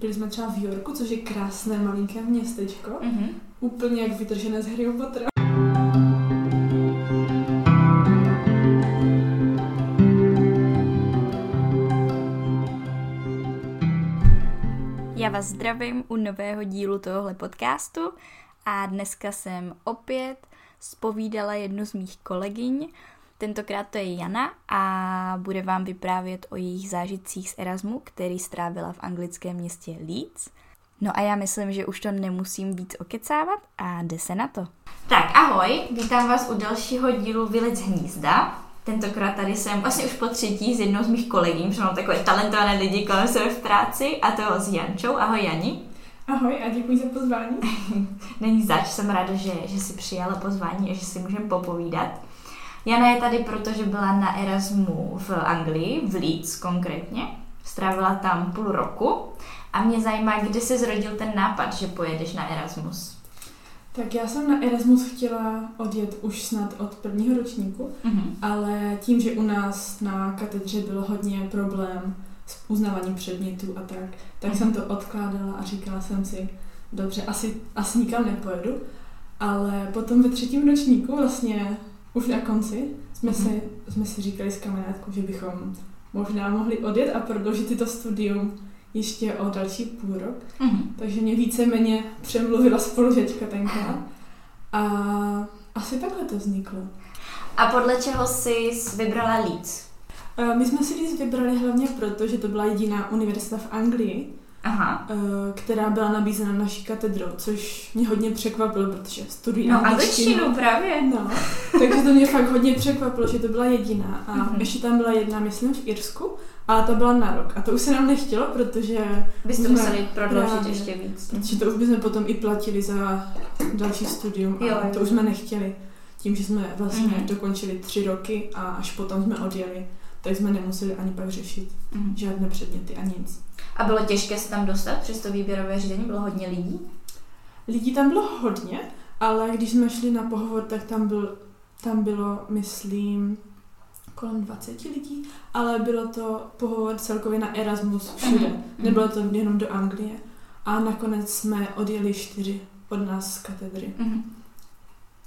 byli jsme třeba v Yorku, což je krásné malinké městečko, Mhm. úplně jak vytržené z Harryho Pottera. Já vás zdravím u nového dílu tohohle podcastu a dneska jsem opět spovídala jednu z mých kolegyň. Tentokrát to je Jana a bude vám vyprávět o jejich zážitcích z Erasmu, který strávila v anglickém městě Leeds. No a já myslím, že už to nemusím víc okecávat a jde se na to. Tak ahoj, vítám vás u dalšího dílu Vylec hnízda. Tentokrát tady jsem vlastně už po třetí s jednou z mých kolegyň, protože mám takové talentované lidi kolem sebe v práci a to s Jančou. Ahoj Jani. Ahoj a děkuji za pozvání. Není zač, jsem ráda, že, že si přijala pozvání a že si můžeme popovídat. Jana je tady, protože byla na Erasmu v Anglii, v Leeds konkrétně. Strávila tam půl roku a mě zajímá, kdy se zrodil ten nápad, že pojedeš na Erasmus. Tak já jsem na Erasmus chtěla odjet už snad od prvního ročníku, Mhm. ale tím, že u nás na katedře byl hodně problém s uznáváním předmětů a tak, tak jsem to odkládala a říkala jsem si, dobře, asi, asi nikam nepojedu, ale potom ve třetím ročníku, vlastně už na konci, jsme, Mhm. si, jsme si říkali s kamarádkou, že bychom možná mohli odjet a prodloužit tyto studium ještě o další půl rok. Mhm. Takže mě víceméně přemluvila spolužečka tenkrát. A asi takhle to vzniklo. A podle čeho jsi vybrala Leeds? Eh, My jsme si Leeds vybrali hlavně proto, že to byla jediná univerzita v Anglii, Aha. eh, která byla nabízena naší katedrou, což mě hodně překvapilo, protože studuji No angličtinu právě. No, takže to mě fakt hodně překvapilo, že to byla jediná. A Mhm. ještě tam byla jedna, myslím, v Irsku, ale ta byla na rok. A to už se nám nechtělo, protože Byste jsme- museli prodloužit právě. ještě víc. Protože to už bychom potom i platili za další studium a Jo, jo. to už jsme nechtěli. Tím, že jsme vlastně Mhm. dokončili tři roky a až potom jsme odjeli, tak jsme nemuseli ani pak řešit Mhm. žádné předměty a nic. A bylo těžké se tam dostat přes to výběrové řízení? Bylo hodně lidí? Lidí tam bylo hodně, ale když jsme šli na pohovor, tak tam, byl, tam bylo, myslím, kolem 20 lidí, ale bylo to pohovor celkově na Erasmus všude. Mhm. Nebylo to jenom do Anglie. A nakonec jsme odjeli čtyři od nás z katedry. Mhm.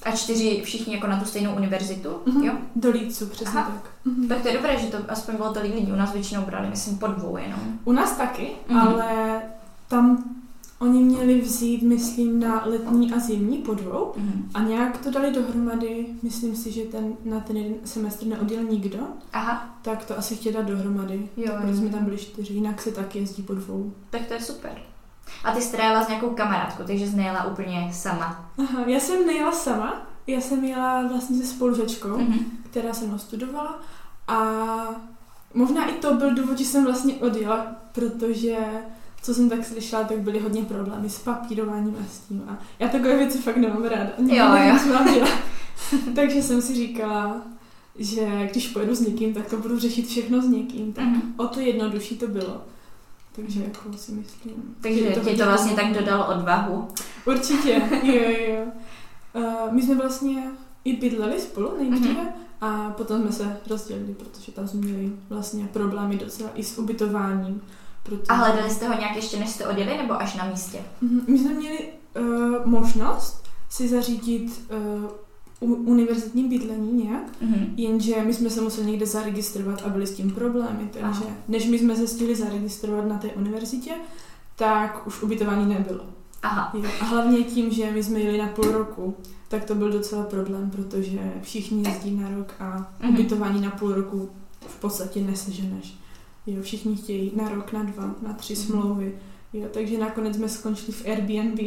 A čtyři všichni jako na tu stejnou univerzitu? Mhm. Jo? Do Lícu, přesně Aha. tak. Mhm. Tak to je dobré, že to aspoň bylo tolik lidí. U nás většinou brali, myslím, po dvou jenom. U nás taky, Mhm. ale tam oni měli vzít, myslím, na letní a zimní po dvou Mhm. a nějak to dali dohromady, myslím si, že ten, na ten jeden semestr neodjel nikdo, Aha, tak to asi chtěli dát dohromady. Jo, Protože jo. jsme tam byli čtyři, jinak se taky jezdí po dvou. tak to je super. A ty jsi jela s nějakou kamarádkou, takže jsi nejela úplně sama. Aha, já jsem nejela sama, já jsem jela vlastně se spolužečkou, Mhm. která se mnou studovala a možná i to byl důvod, že jsem vlastně odjela, protože co jsem tak slyšela, tak byly hodně problémy s papírováním a s tím a já takové věci fakt nemám ráda. Jo, jo. Takže jsem si říkala, že když pojedu s někým, tak to budu řešit všechno s někým, tak Mhm. o to jednodušší to bylo. Takže jako si myslím. Takže že ti to vlastně tak dodalo odvahu. Určitě, jo, jo, jo. Uh, my jsme vlastně i bydleli spolu nejdříve Mhm. a potom jsme se rozdělili, protože tam jsme měli vlastně problémy docela i s ubytováním. Protože... A hledali jste ho nějak ještě, než jste odjeli, nebo až na místě? Mhm, My jsme měli uh, možnost si zařídit uh, univerzitní bydlení nějak, Mhm. jenže my jsme se museli někde zaregistrovat a byly s tím problémy, takže Aha. než my jsme se stihli zaregistrovat na té univerzitě, tak už ubytování nebylo. Aha. Jo, a hlavně tím, že my jsme jeli na půl roku, tak to byl docela problém, protože všichni jezdí na rok a Mhm. ubytování na půl roku v podstatě neseženeš. Jo, všichni chtějí na rok, na dva, na tři Mhm. smlouvy. Jo, takže nakonec jsme skončili v Airbnb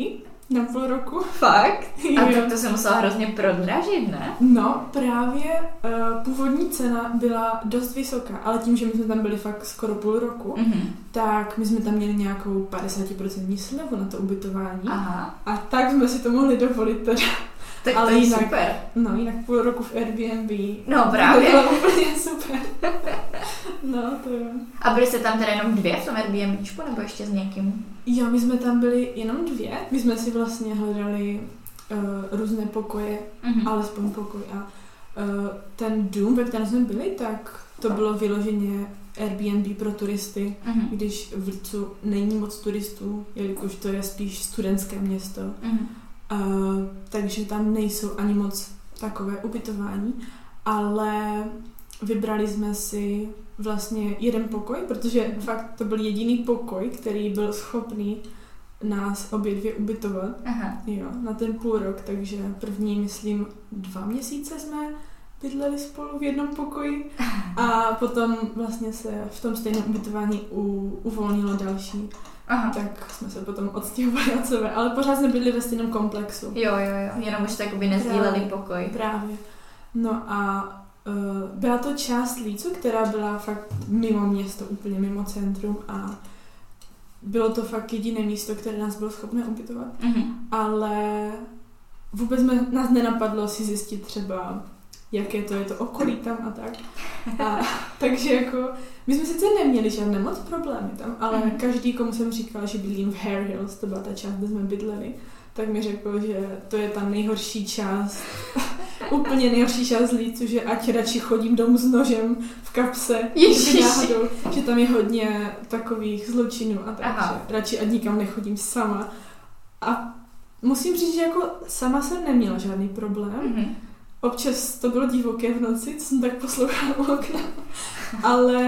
na půl roku. Fakt? A to, to se musela hrozně prodražit, ne? No, právě uh, původní cena byla dost vysoká, ale tím, že my jsme tam byli fakt skoro půl roku, Mhm. tak my jsme tam měli nějakou 50% slevu na to ubytování. Aha. A tak jsme si to mohli dovolit teda. Tak Ale to je jinak- super. No, jinak půl roku v Airbnb. No To právě. bylo úplně super. No, to jo. A byli jste tam teda jenom dvě v tom Airbnbčku, nebo ještě s někým? Jo, my jsme tam byli jenom dvě. My jsme si vlastně hledali uh, různé pokoje, Mhm. alespoň pokoj. A uh, ten dům, ve kterém jsme byli, tak to bylo vyloženě Airbnb pro turisty, Mhm. když v Lícu není moc turistů, jelikož to je spíš studentské město. Mhm. Uh, takže tam nejsou ani moc takové ubytování, ale vybrali jsme si vlastně jeden pokoj, protože fakt to byl jediný pokoj, který byl schopný nás obě dvě ubytovat. Aha. Jo, na ten půl rok, takže první, myslím, dva měsíce jsme bydleli spolu v jednom pokoji a potom vlastně se v tom stejném ubytování u, uvolnilo další, Aha. tak jsme se potom odstěhovali od sebe, ale pořád jsme bydli ve stejném komplexu. Jo, jo, jo. Jenom už tak by nezdíleli Právě. pokoj. Právě. No a uh, byla to část Lícu, která byla fakt mimo město, úplně mimo centrum a bylo to fakt jediné místo, které nás bylo schopné ubytovat. Mhm. ale vůbec nás nenapadlo si zjistit třeba, jaké to je to okolí tam a tak. A, takže jako, my jsme sice neměli žádné moc problémy tam, ale Mhm. každý, komu jsem říkala, že bydlím v Hare Hills, to byla ta část, kde jsme bydleli, tak mi řekl, že to je ta nejhorší část, úplně nejhorší část Lícu, že ať radši chodím domů s nožem v kapse, Ježiši. náhodou, že tam je hodně takových zločinů a tak, Aha. že radši ať nikam nechodím sama. A musím říct, že jako sama jsem neměla žádný problém. Mhm. Občas to bylo divoké v noci, co jsem tak poslouchala u okna, ale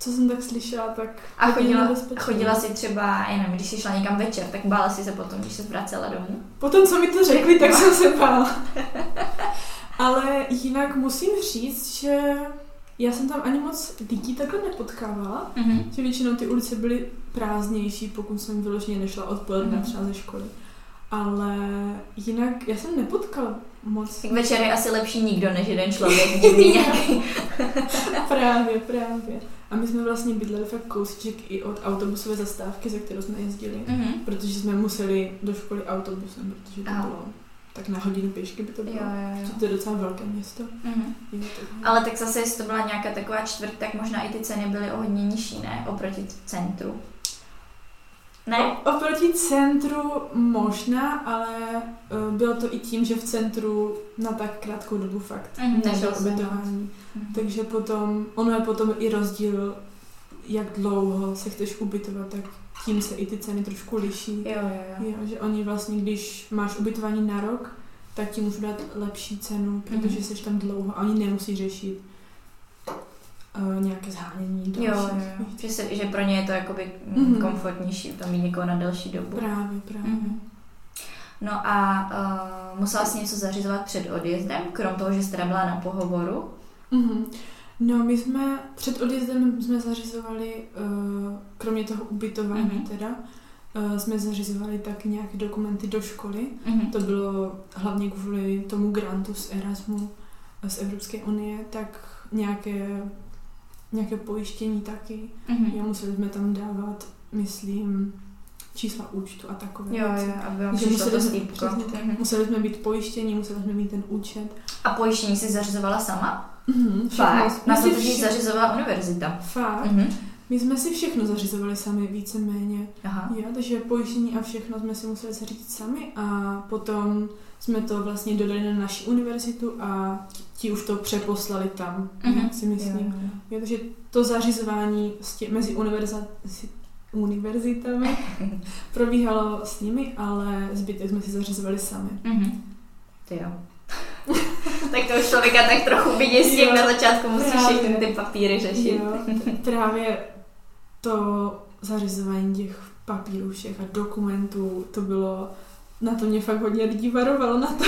co jsem tak slyšela, tak A chodila, chodila si třeba, nevím, když jsi šla někam večer, tak bála si se potom, když se vracela domů? Potom, co mi to řekli, tak jsem se bála. Ale jinak musím říct, že já jsem tam ani moc lidí takhle nepotkávala. Mhm. Že většinou ty ulice byly prázdnější, pokud jsem vyloženě nešla odpoledne Mhm. třeba ze školy. Ale jinak já jsem nepotkala moc. Tak večer je asi lepší nikdo než jeden člověk, divný nějaký. právě, právě. A my jsme vlastně bydleli fakt kousíček i od autobusové zastávky, ze kterou jsme jezdili. Mhm. Protože jsme museli do školy autobusem, protože to Aha. bylo tak na hodinu pěšky by to Jo, bylo. jo, Že jo. to je docela velké město. Mhm. Jo, tak- Ale tak zase, jestli to byla nějaká taková čtvrt, tak možná i ty ceny byly o hodně nižší, ne? Oproti centru. Ne? O, oproti centru možná, ale uh, bylo to i tím, že v centru na tak krátkou dobu fakt Mhm, nebylo jsem. ubytování. Mhm. Takže potom, ono je potom i rozdíl, jak dlouho se chceš ubytovat, tak tím se i ty ceny trošku liší. Jo, jo, jo. Jo, že oni vlastně, když máš ubytování na rok, tak ti můžu dát lepší cenu, protože Mhm. jsi tam dlouho a oni nemusí řešit uh, nějaké zhánění Jo, dalších. jo, jo. Že, se, že pro ně je to jakoby Mhm. mm. komfortnější tam mít někoho na delší dobu. Právě, právě. Mhm. No a uh, musela jsi něco zařizovat před odjezdem, krom toho, že jsi teda byla na pohovoru? Mhm. No, my jsme před odjezdem jsme zařizovali, uh, kromě toho ubytování Mhm. teda, uh, jsme zařizovali tak nějaké dokumenty do školy. Mhm. To bylo hlavně kvůli tomu grantu z Erasmu, eh, z Evropské unie, tak nějaké, nějaké pojištění taky. Mhm. Jo, museli jsme tam dávat, myslím, čísla účtu a takové Jo, věci. jo, aby vám Takže přišlo to museli jsme- přesně. Mhm. Museli jsme být pojištění, museli jsme mít ten účet. A pojištění si zařizovala sama? Mhm, Fakt? Si to totiž vše- zařizovala univerzita. Fakt. Mhm. My jsme si všechno zařizovali sami víceméně. Aha. Jo, takže pojištění a všechno jsme si museli zařídit sami a potom jsme to vlastně dodali na naši univerzitu a ti- už to přeposlali tam, Mhm. jak si myslím. Jo, jo. Jo, takže to zařizování tě, mezi univerza, univerzitami probíhalo s nimi, ale zbytek jsme si zařizovali sami. Mhm. Ty jo. tak to už člověka tak trochu tím Jo, na začátku musíš právě. všechny ty papíry řešit. Jo, právě to zařizování těch papírů všech a dokumentů, to bylo, na to mě fakt hodně lidí varovalo na to.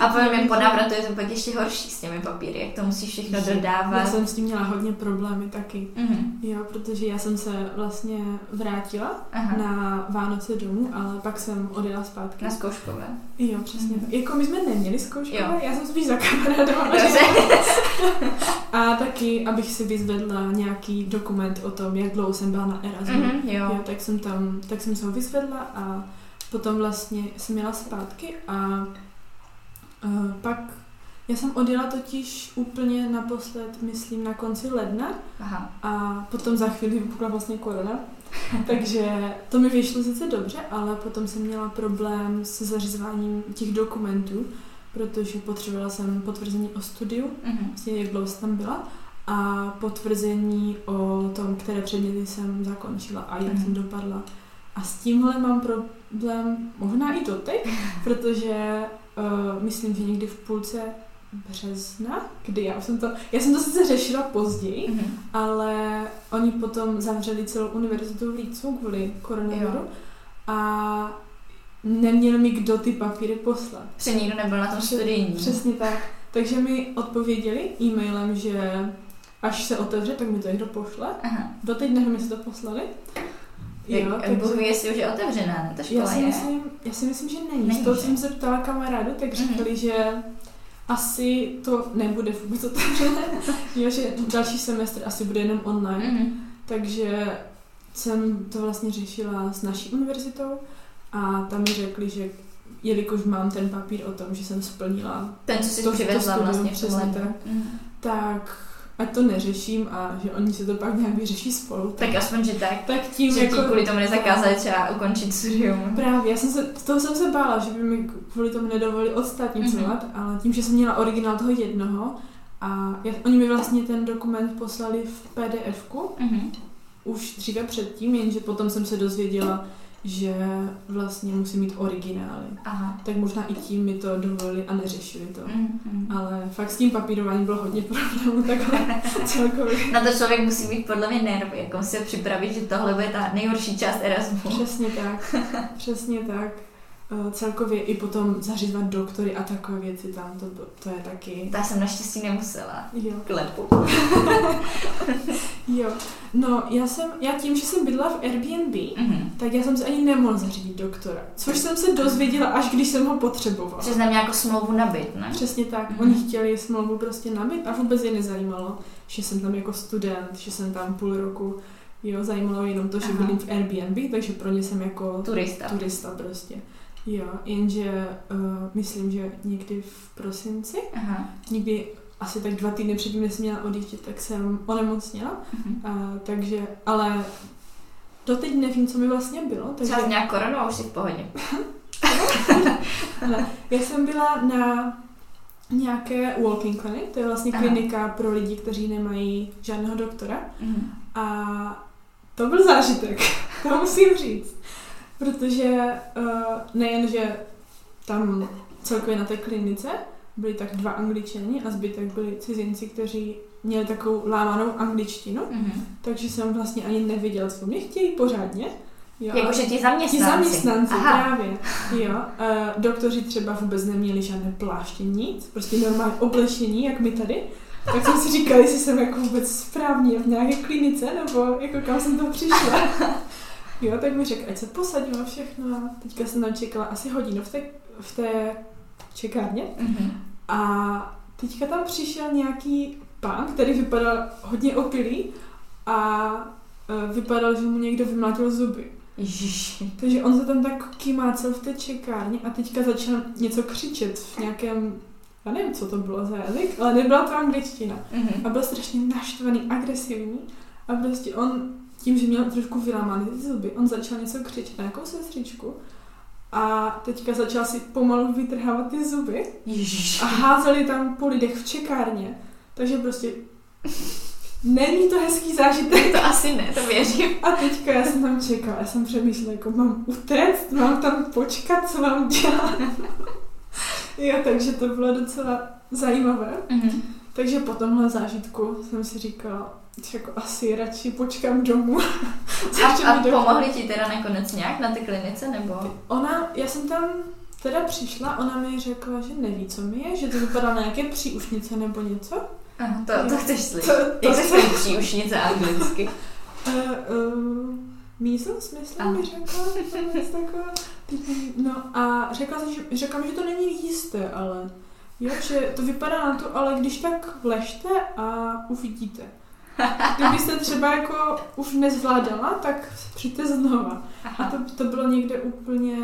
A povím jen po návratu je to pak ještě horší s těmi papíry, jak to musíš všechno Já dodávat. jsem s tím měla hodně problémy taky. Mhm. Jo, protože já jsem se vlastně vrátila Aha. na Vánoce domů, ale pak jsem odjela zpátky. Na zkouškové. Jo, přesně. Mhm. tak. Jako my jsme neměli zkouškové, Jo. já jsem spíš za kamarádama. Dobře. A taky, abych si vyzvedla nějaký dokument o tom, jak dlouho jsem byla na Erasmu. Mhm, jo. Jo, tak jsem tam, tak jsem se ho vyzvedla a potom vlastně jsem jela zpátky a uh, pak já jsem odjela totiž úplně naposled, myslím, na konci ledna Aha. a potom za chvíli vypukla vlastně korona. Takže to mi vyšlo sice dobře, ale potom jsem měla problém se zařizováním těch dokumentů, protože potřebovala jsem potvrzení o studiu, Mhm. vlastně jak dlouho jsem tam byla a potvrzení o tom, které předměty jsem zakončila a jak Mhm. jsem dopadla. A s tímhle mám problém možná i doteď, protože uh, myslím, že někdy v půlce března, kdy já jsem to, já jsem to sice řešila později, Mhm. ale oni potom zavřeli celou univerzitu v Lícu kvůli koronaviru Jo. a neměl mi kdo ty papíry poslat. Protože nikdo nebyl na tom studijní. Přesně tak. Takže mi odpověděli e-mailem, že až se otevře, tak mi to někdo pošle. Aha. Doteď nevím, jestli to poslali. Jo, tak jestli už je otevřená, ne? Ta škola já si, je. myslím, já si myslím, že není. Není, Z toho že? jsem se ptala kamarádu, tak Mhm. říkali, že asi to nebude vůbec otevřené, jo, že další semestr asi bude jenom online. Mhm. Takže jsem to vlastně řešila s naší univerzitou a tam mi řekli, že jelikož mám ten papír o tom, že jsem splnila, Ten, co jsi To- to přivezla studium, vlastně přesně tak. Mhm. tak ať to neřeším a že oni si to pak nějak vyřeší spolu. Tak aspoň, že tak. tak tím Že jako... kvůli tomu nezakázali třeba ukončit studium. Právě, já jsem se, toho jsem se bála, že by mi kvůli tomu nedovolili ostatní Mhm. dělat, ale tím, že jsem měla originál toho jednoho a já, oni mi vlastně ten dokument poslali v PDF-ku, Mhm. už dříve předtím, jenže potom jsem se dozvěděla, že vlastně musím mít originály. Aha. Tak možná i tím mi to dovolili a neřešili to. Mhm. Ale fakt s tím papírováním bylo hodně problémů takhle celkově. Na to člověk musí mít podle mě nervy, jako musí se připravit, že tohle bude ta nejhorší část Erasmu. Přesně tak, přesně tak. Eh, Celkově i potom zařizovat doktory a takové věci tam, to, to je taky... Ta jsem naštěstí nemusela. Jo. Klepu. jo. No, já jsem, já tím, že jsem bydla v Airbnb, Mhm. tak já jsem si ani nemohla zařídit doktora. Což jsem se dozvěděla, až když jsem ho potřebovala. Že znám nějakou smlouvu na byt, ne? Přesně tak. Mhm. Oni chtěli smlouvu prostě nabít a vůbec je nezajímalo, že jsem tam jako student, že jsem tam půl roku. Jo, zajímalo jenom to, že Aha. bydlím v Airbnb, takže pro ně jsem jako Turista. turista prostě. Jo, jenže uh, myslím, že někdy v prosinci, Aha. někdy asi tak dva týdny předtím, než jsem měla odjíždět, tak jsem onemocněla. Mhm. Uh, takže, ale doteď nevím, co mi vlastně bylo. Takže, Třeba nějak koronu a už jsi v pohodě. ale já jsem byla na nějaké walking clinic, to je vlastně Aha. klinika pro lidi, kteří nemají žádného doktora. Mhm. A to byl zážitek, to musím říct. Protože uh, nejen, že tam celkově na té klinice byli tak dva angličani a zbytek byli cizinci, kteří měli takovou lámanou angličtinu, Mhm. takže jsem vlastně ani nevěděla, co mě chtějí pořádně. Jo, Jakože ti zaměstnanci. Ti zaměstnanci, Aha. právě. Jo. Uh, doktoři třeba vůbec neměli žádné pláště, nic, prostě normální oblečení, jak my tady. Tak jsem si říkala, jestli jsem jako vůbec správně v nějaké klinice, nebo jako kam jsem to přišla. Jo, tak mi řekl, ať se posadím a všechno. Teďka jsem tam čekala asi hodinu v té, v té čekárně. Mhm. A teďka tam přišel nějaký pán, který vypadal hodně opilý a uh, vypadal, že mu někdo vymlátil zuby. Ježiši. Takže on se tam tak kymácel v té čekárně a teďka začal něco křičet v nějakém, já nevím, co to bylo za jazyk, ale nebyla to angličtina. Mhm. A byl strašně naštvaný, agresivní a prostě on tím, že měl trošku vylámané ty zuby, on začal něco křičet na nějakou sestřičku a teďka začal si pomalu vytrhávat ty zuby Ježiši. a házeli tam po lidech v čekárně. Takže prostě není to hezký zážitek. To asi ne, to věřím. A teďka já jsem tam čekala, já jsem přemýšlela, jako mám utéct, mám tam počkat, co mám dělat. jo, takže to bylo docela zajímavé. Mhm. Takže po tomhle zážitku jsem si říkala, jako asi radši počkám domů. A, a pomohli ti teda nakonec nějak na té klinice, nebo? Ona, já jsem tam teda přišla, ona mi řekla, že neví, co mi je, že to vypadá na nějaké příušnice nebo něco. Aha, to, to chceš slyšet. To, Jak to, se stojí příušnice anglicky? Uh, uh, measles, myslím, mi řekla. No a řekla, že, řekla mi, že to není jisté, ale jo, že to vypadá na to, ale když tak ležte a uvidíte. Kdybyste třeba jako už nezvládala, tak přijďte znova. A Aha. to, to bylo někde úplně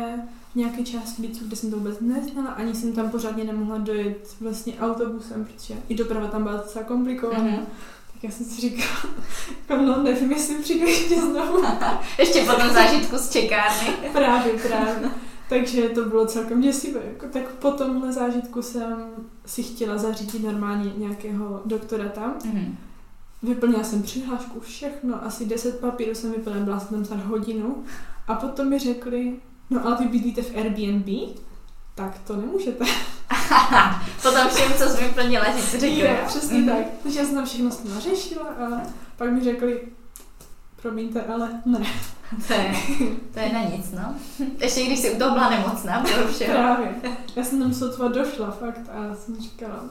v nějaké části Lícu, kde jsem to vůbec neznala, ani jsem tam pořádně nemohla dojet vlastně autobusem, protože i doprava tam byla docela komplikovaná. Mhm. Tak já jsem si říkala, jako no nevím, jestli přijdu ještě znovu. Ještě po tom zážitku z čekárny. právě, právě. Takže to bylo celkem děsivé. Jako, tak po tomhle zážitku jsem si chtěla zařídit normálně nějakého doktora tam. Mhm. Vyplnila jsem přihlášku, všechno, asi 10 papírů jsem vyplnila, byla jsem tam za hodinu a potom mi řekli, no ale vy bydlíte v Airbnb, tak to nemůžete. Potom všem, co jsi vyplnila, že jsi řekla. Jo, přesně tak. Takže já jsem tam všechno s nima řešila a pak mi řekli, promiňte, ale ne. To je, to je na nic, no. Ještě když jsi u toho byla nemocná, bylo všeho. Právě. Já jsem tam sotva došla, fakt, a jsem říkala.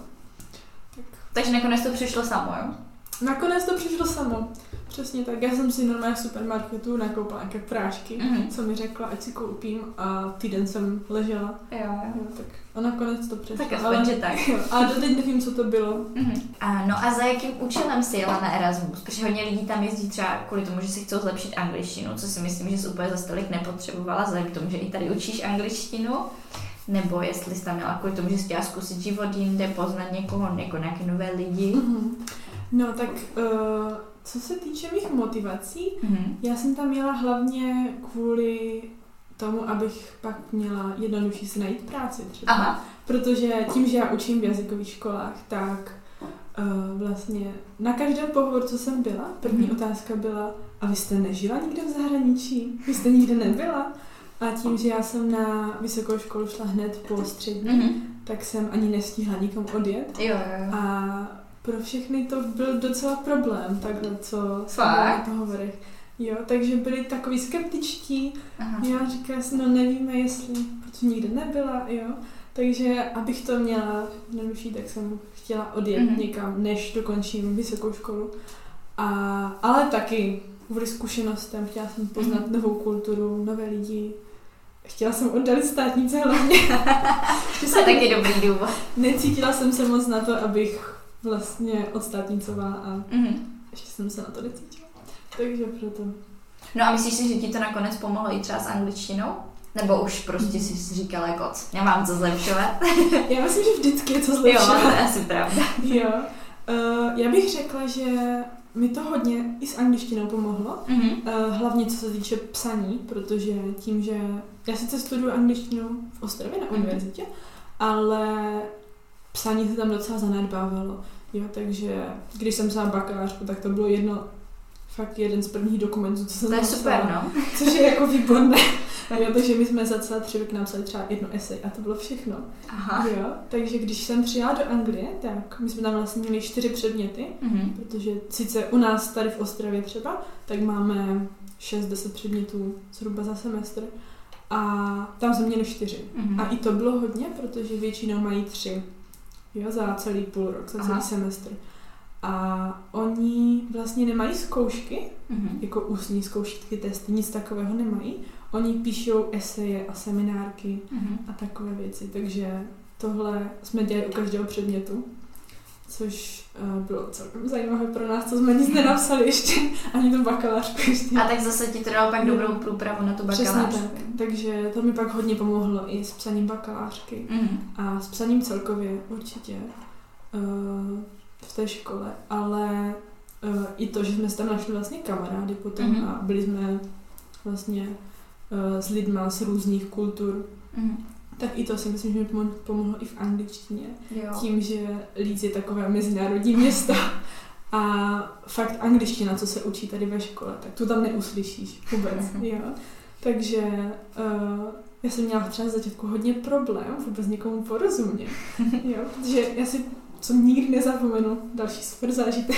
Tak. Takže nakonec to přišlo samo, jo? Nakonec to přišlo samo. Přesně tak. Já jsem si normálně v supermarketu nakoupila nějaké prášky, Mhm. co mi řekla, ať si koupím a týden jsem ležela. Jo, jo. Jo, tak a nakonec to přešlo. Tak aspoň, že tak. Jo, a doteď nevím, co to bylo. Mhm. A, no a za jakým účelem jsi jela na Erasmus? Protože hodně lidí tam jezdí třeba kvůli tomu, že si chcou zlepšit angličtinu, co si myslím, že jsi úplně za stolik nepotřebovala, vzhledem k tomu, že i tady učíš angličtinu. Nebo jestli jsi tam měla kvůli tomu, že jsi chtěla zkusit život jinde, poznat někoho, jako nějaké nové lidi. Mhm. No tak, uh, co se týče mých motivací, Mhm. já jsem tam jela hlavně kvůli tomu, abych pak měla jednodušší si najít práci třeba. Aha. Protože tím, že já učím v jazykových školách, tak uh, vlastně na každém pohovoru, co jsem byla, první Mhm. otázka byla, a vy jste nežila nikde v zahraničí? Vy jste nikde nebyla? A tím, že já jsem na vysokou školu šla hned po střední, Mhm. tak jsem ani nestihla nikam odjet. Jo, jo. A pro všechny to byl docela problém, takhle, co Fakt? na pohovorech. Jo, takže byli takový skeptičtí, Aha. já jsem, no nevíme, jestli, protože nikde nebyla, jo. Takže abych to měla jednodušší, tak jsem chtěla odjet Mhm. mm-hmm. někam, než dokončím vysokou školu. A, ale taky kvůli zkušenostem, chtěla jsem poznat Mhm. novou kulturu, nové lidi. Chtěla jsem oddalit státnice hlavně. To je taky dobrý důvod. necítila jsem se moc na to, abych vlastně odstátnicovala a Mhm. ještě jsem se na to necítila. Takže proto. No a myslíš si, že ti to nakonec pomohlo i třeba s angličtinou? Nebo už prostě si říkala jako, nemám co zlepšovat? Já myslím, že vždycky je to Jo, zlepšovat. to je asi pravda. Jo. Uh, já bych řekla, že mi to hodně i s angličtinou pomohlo. Mhm. Uh, hlavně co se týče psaní, protože tím, že já sice studuju angličtinu v Ostravě na Mhm. univerzitě, ale psaní se tam docela zanedbávalo. Jo, takže když jsem psala bakalářku, tak to bylo jedno, fakt jeden z prvních dokumentů, co jsem To je napsala, super, no. Což je jako výborné. jo, takže my jsme za celé tři roky napsali třeba jedno esej a to bylo všechno. Aha. Jo, takže když jsem přijela do Anglie, tak my jsme tam vlastně měli čtyři předměty, Mhm. protože sice u nás tady v Ostravě třeba, tak máme 6-10 předmětů zhruba za semestr a tam jsme měli čtyři. Mhm. A i to bylo hodně, protože většinou mají tři jo, za celý půl rok, za celý Aha. semestr. A oni vlastně nemají zkoušky, Mhm. jako ústní zkoušky, testy, nic takového nemají. Oni píšou eseje a seminárky Mhm. a takové věci, takže tohle jsme dělali u každého předmětu, což uh, bylo celkem zajímavé pro nás, co jsme nic nenapsali ještě, ani tu bakalářku ještě. A tak zase ti to dalo pak dobrou průpravu na tu Přesně bakalářku. tak, takže to mi pak hodně pomohlo i s psaním bakalářky Mhm. a s psaním celkově určitě uh, v té škole, ale uh, i to, že jsme si tam našli vlastně kamarády potom Mhm. a byli jsme vlastně uh, s lidma z různých kultur, Mhm. Tak i to si myslím, že mi pomo- pomohlo i v angličtině. Jo. Tím, že Leeds je takové mezinárodní město a fakt angličtina, co se učí tady ve škole, tak tu tam neuslyšíš vůbec, jo. Takže uh, já jsem měla třeba z začátku hodně problém vůbec někomu porozumět, jo, protože já si, co nikdy nezapomenu, další super zážitek,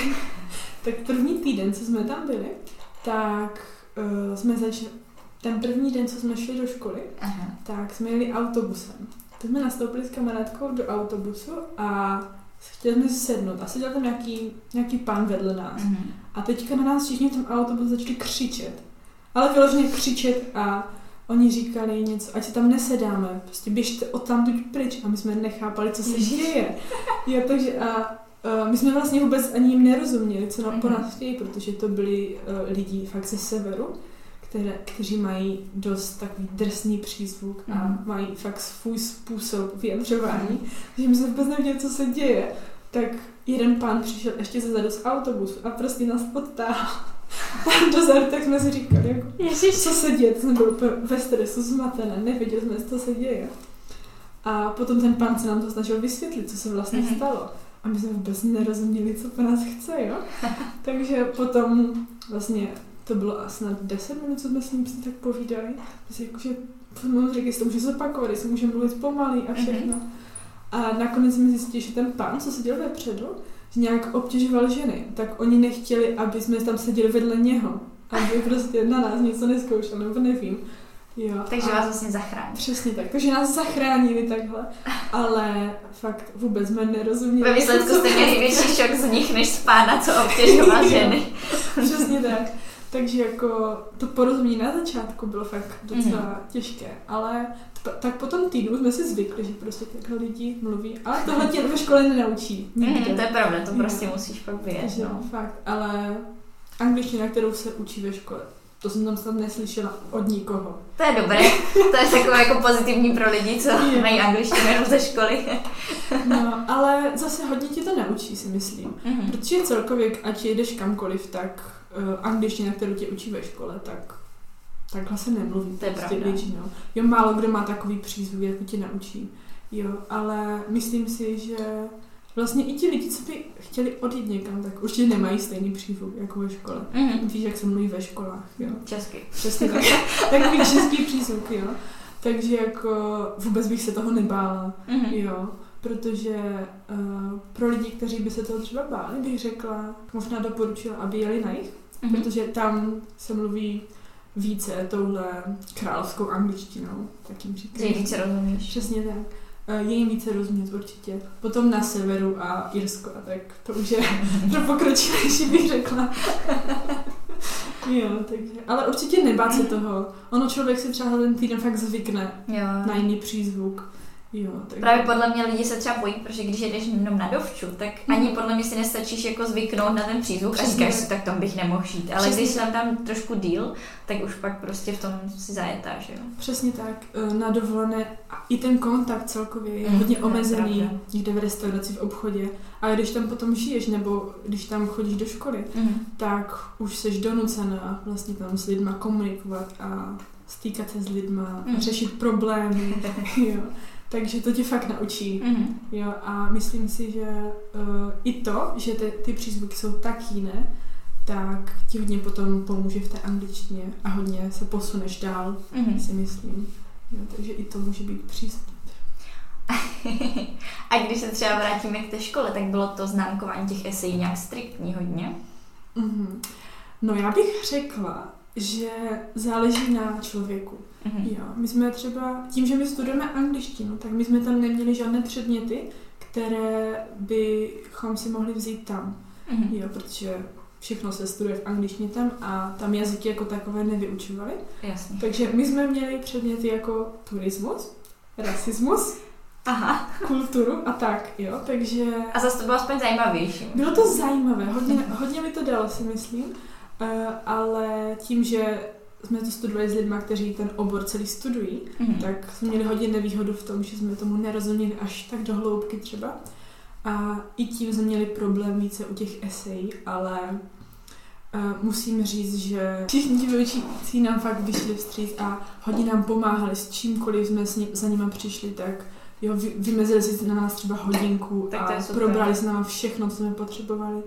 tak první týden, co jsme tam byli, tak uh, jsme začali, ten první den, co jsme šli do školy, Aha. tak jsme jeli autobusem. Tak jsme nastoupili s kamarádkou do autobusu a chtěli jsme si sednout a seděl tam nějaký, nějaký pán vedle nás. Mhm. A teďka na nás všichni v tom autobusu začali křičet. Ale vyloženě křičet a oni říkali něco, ať se tam nesedáme, prostě běžte od tam pryč a my jsme nechápali, co se Ježiš. děje. Jo, takže a uh, my jsme vlastně vůbec ani jim nerozuměli, co na, po Mhm. nás chtějí, protože to byli uh, lidi fakt ze severu, které, kteří mají dost takový drsný přízvuk a Mhm. mají fakt svůj způsob vyjadřování, takže my jsme vůbec nevěděli, co se děje. Tak jeden pán přišel ještě ze zadu z autobusu a prostě nás odtáhl dozadu, tak jsme si říkali, jako, Ježiš. co se děje, to jsme byli úplně ve stresu, zmatené, nevěděli jsme, co se děje. A potom ten pán se nám to snažil vysvětlit, co se vlastně Mhm. stalo. A my jsme vůbec nerozuměli, co po nás chce, jo. Takže potom vlastně to bylo snad 10 minut, co jsme s ním si tak povídali. Prostě jakože potom řekl, jestli to může zopakovat, jestli může mluvit pomalý a všechno. Mhm. A nakonec jsme zjistili, že ten pán, co seděl vepředu, že nějak obtěžoval ženy, tak oni nechtěli, aby jsme tam seděli vedle něho. Aby prostě na nás něco neskoušel, nebo nevím. Jo, Takže a- vás vlastně zachrání. Přesně tak, takže nás zachránili takhle, ale fakt vůbec jsme nerozuměli. Ve výsledku jste měli větší šok z nich, než z pána, co obtěžoval ženy. Přesně tak. Takže jako to porozumění na začátku bylo fakt docela Mhm. těžké, ale t- tak po tom týdnu jsme si zvykli, že prostě takhle lidi mluví, ale tohle tě ve škole nenaučí. Mm, Nikde. to je pravda, to prostě musíš pak vyjet. Takže No. fakt, ale angličtina, kterou se učí ve škole, to jsem tam snad neslyšela od nikoho. To je dobré, to je takové jako pozitivní pro lidi, co Jo. mají angličtinu jenom ze školy. No, ale zase hodně ti to naučí, si myslím. Mhm. Protože celkově, ať jedeš kamkoliv, tak angličtina, kterou tě učí ve škole, tak takhle se nemluví To je prostě pravda. většinou. Jo, málo kdo má takový přízvuk, jako tě naučí. Jo, ale myslím si, že vlastně i ti lidi, co by chtěli odjít někam, tak určitě nemají stejný přízvuk jako ve škole. Mhm. Víš, jak se mluví ve školách, jo. Česky. Přesně tak. Takový český přízvuk, jo. Takže jako vůbec bych se toho nebála. Mhm. Jo, protože uh, pro lidi, kteří by se toho třeba báli, bych řekla, možná doporučila, aby jeli na jich, Mhm. protože tam se mluví více touhle královskou angličtinou, tak jim říkají. jí více rozumíš. Přesně tak. Uh, je jim více rozumět určitě. Potom na severu a Irsko a tak to už je pro pokročilejší, bych řekla. jo, takže, ale určitě nebát se toho. Ono člověk si třeba ten týden fakt zvykne Jo. na jiný přízvuk. Jo, tak... Právě podle mě lidi se třeba bojí, protože když jedeš jenom na dovču, tak ani podle mě si nestačíš jako zvyknout na ten přízvuk a říkáš si, tak tam bych nemohl žít. Ale Přesně. když jsem tam trošku díl, tak už pak prostě v tom si zajetáš, jo. Přesně tak, eh, na dovolené a i ten kontakt celkově je Mm, hodně omezený někde v restauraci, v obchodě. A když tam potom žiješ nebo když tam chodíš do školy, Mhm. tak už jsi donucena vlastně tam s lidma komunikovat a stýkat se s lidma, Mm. řešit problémy. jo. Takže to tě fakt naučí. Mhm. Jo, a myslím si, že uh, i to, že ty, ty přízvuky jsou tak jiné, tak ti hodně potom pomůže v té angličtině a hodně se posuneš dál Mhm. si myslím. Jo, takže i to může být přístup. a když se třeba vrátíme k té škole, tak bylo to známkování těch esejí nějak striktní hodně. Mhm. No já bych řekla, že záleží na člověku. Mhm. Jo, my jsme třeba, tím, že my studujeme angličtinu, tak my jsme tam neměli žádné předměty, které bychom si mohli vzít tam. Mhm. Jo, protože všechno se studuje v angličtině tam a tam jazyky jako takové nevyučovali. Jasně. Takže my jsme měli předměty jako turismus, rasismus, Aha. kulturu a tak, jo, takže... A zase to bylo aspoň zajímavější. Bylo to zajímavé, hodně, hodně mi to dalo, si myslím, Eh, ale tím, že jsme to studovali s lidmi, kteří ten obor celý studují, Mhm. tak jsme měli hodně nevýhodu v tom, že jsme tomu nerozuměli až tak do hloubky třeba. A i tím jsme měli problém více u těch esejí, ale uh, musím říct, že všichni ti vyučící nám fakt vyšli vstříc a hodně nám pomáhali s čímkoliv jsme s ní, za nima přišli, tak jo, vy, vymezili si na nás třeba hodinku Tak a probrali s náma všechno, co jsme potřebovali.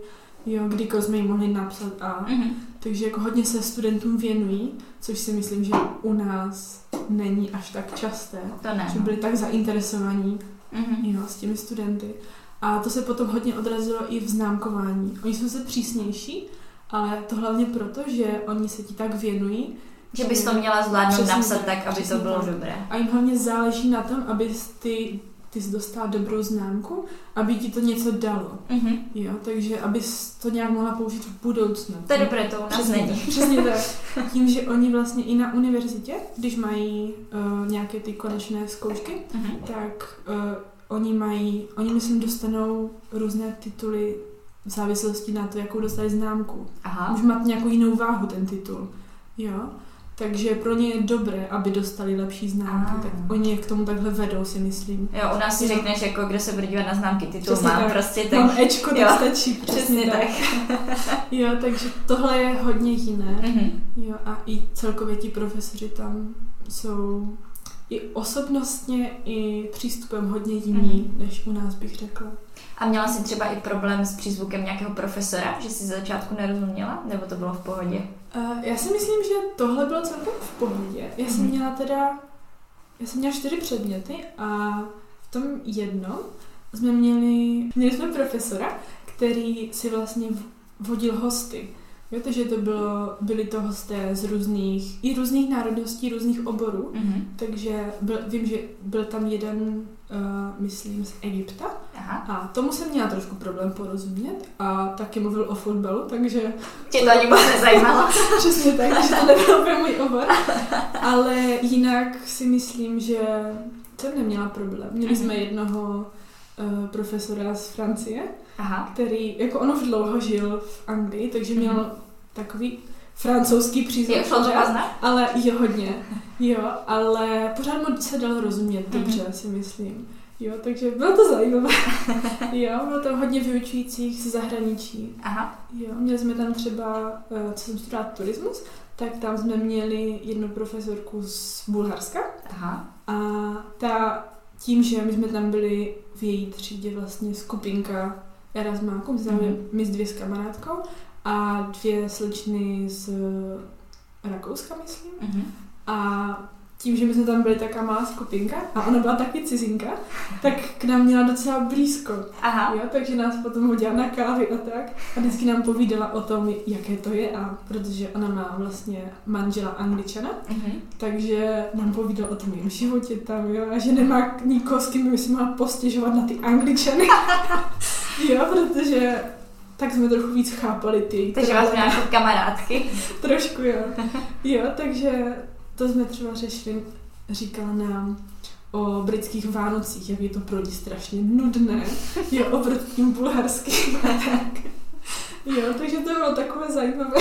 Jo, kdykoliv jsme jim mohli napsat a Mhm. Takže jako hodně se studentům věnují, což si myslím, že u nás není až tak časté. To ne. Že no. byli tak zainteresovaní Mhm. jo, s těmi studenty. A to se potom hodně odrazilo i v známkování. Oni jsou se přísnější, ale to hlavně proto, že oni se ti tak věnují, Že bys to měla zvládnout Přesně napsat tak, tak, aby přesně to bylo tak. dobré. a jim hlavně záleží na tom, aby ty, ty jsi dostala dobrou známku, aby ti to něco dalo. Mhm. Jo, takže abys to nějak mohla použít v budoucnu. To je dobré, to u nás Přesně, není. Přesně tak. Tím, že oni vlastně i na univerzitě, když mají uh, nějaké ty konečné zkoušky, Mhm. tak uh, oni mají, oni myslím dostanou různé tituly v závislosti na to, jakou dostali známku. Aha. Může mít nějakou jinou váhu ten titul. Jo? Takže pro ně je dobré, aby dostali lepší známky. Ah. Tak oni je k tomu takhle vedou, si myslím. Jo, u nás si řekneš, jako kde se bude dívat na známky, titul Přesně mám tak. prostě, Mám tak Ečko, tak jo. stačí. přesně tak. Jo, takže tohle je hodně jiné. Mhm. Jo, a i celkově ti profesoři tam jsou i osobnostně, i přístupem hodně jiní, Mhm. než u nás bych řekla. A měla jsi třeba i problém s přízvukem nějakého profesora, že jsi za začátku nerozuměla, nebo to bylo v pohodě? Uh, já si myslím, že tohle bylo celkem v pohodě. Já jsem mm-hmm. měla teda, já jsem měla čtyři předměty a v tom jednom jsme měli, měli jsme profesora, který si vlastně vodil hosty. Jo, takže to bylo, byli to hosté z různých, i různých národností, různých oborů. Mm-hmm. Takže byl, vím, že byl tam jeden, uh, myslím, z Egypta. Aha. A tomu jsem měla trošku problém porozumět. A taky mluvil o fotbalu, takže... Tě to ani moc nezajímalo. Přesně tak, takže to nebyl můj obor. Ale jinak si myslím, že jsem neměla problém. Měli mm-hmm. jsme jednoho uh, profesora z Francie, Aha. který, jako on už dlouho žil v Anglii, takže měl mm-hmm takový francouzský přízvuk. Ale jo, hodně. Jo, ale pořád mu se dalo rozumět dobře, mm-hmm. si myslím. Jo, takže bylo to zajímavé. jo, bylo to hodně vyučujících z zahraničí. Aha. Jo, měli jsme tam třeba, eh, co jsem studovala turismus, tak tam jsme měli jednu profesorku z Bulharska. Aha. A ta tím, že my jsme tam byli v její třídě vlastně skupinka Erasmáků, mm-hmm. my s dvě s kamarádkou a dvě slečny z Rakouska, myslím. Mm-hmm. A tím, že my jsme tam byli taká malá skupinka a ona byla taky cizinka, tak k nám měla docela blízko. Aha. Jo, takže nás potom hodila na kávy a tak. A vždycky nám povídala o tom, jaké to je. A protože ona má vlastně manžela angličana, uh-huh. takže nám povídala o tom jejím životě tam, jo, a že nemá nikoho, s kým by si mohla postěžovat na ty angličany. jo, protože tak jsme trochu víc chápali ty. Takže vás měla jako kamarádky. Trošku jo. Jo, takže to jsme třeba řešili, říkala nám o britských Vánocích, jak je to pro ně strašně nudné, je oproti tím bulharským tak. Jo, takže to bylo takové zajímavé.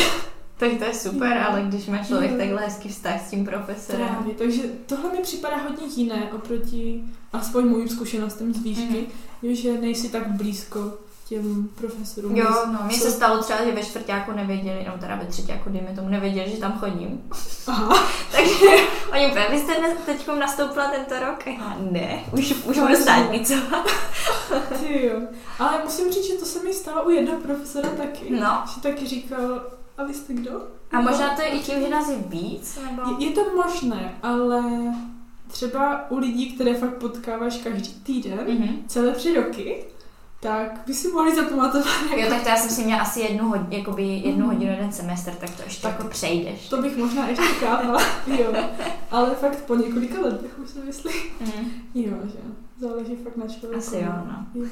Tak to je super, jo. ale když má člověk jo. takhle hezký vztah s tím profesorem. Právě, takže tohle mi připadá hodně jiné oproti aspoň mojím zkušenostem z výšky, mm-hmm. že nejsi tak blízko těm profesorům. Jo, no, mně se stalo třeba, že ve čtvrtáku nevěděli, no teda ve třetíku, dejme tomu, nevěděli, že tam chodím. Aha. Takže oni úplně, vy jste teď nastoupila tento rok? A já, ne, už, už budu státnice. Ty jo. Ale musím říct, že to se mi stalo u jednoho profesora taky. No. Že taky říkal, a vy jste kdo? A možná to je i tím, že nás je víc? Nebo? Je, je to možné, ale třeba u lidí, které fakt potkáváš každý týden, mm-hmm. celé tři roky, tak by si mohli zapamatovat. Jako... Jo, tak to já jsem si měla asi jednu, hodinu, jakoby jednu mm. hodinu jeden semestr, tak to ještě tak jako přejdeš. To bych možná ještě chápala, jo. Ale fakt po několika letech už si myslím. Mm. Jo, že záleží fakt na člověku. Asi jo, no. Jo.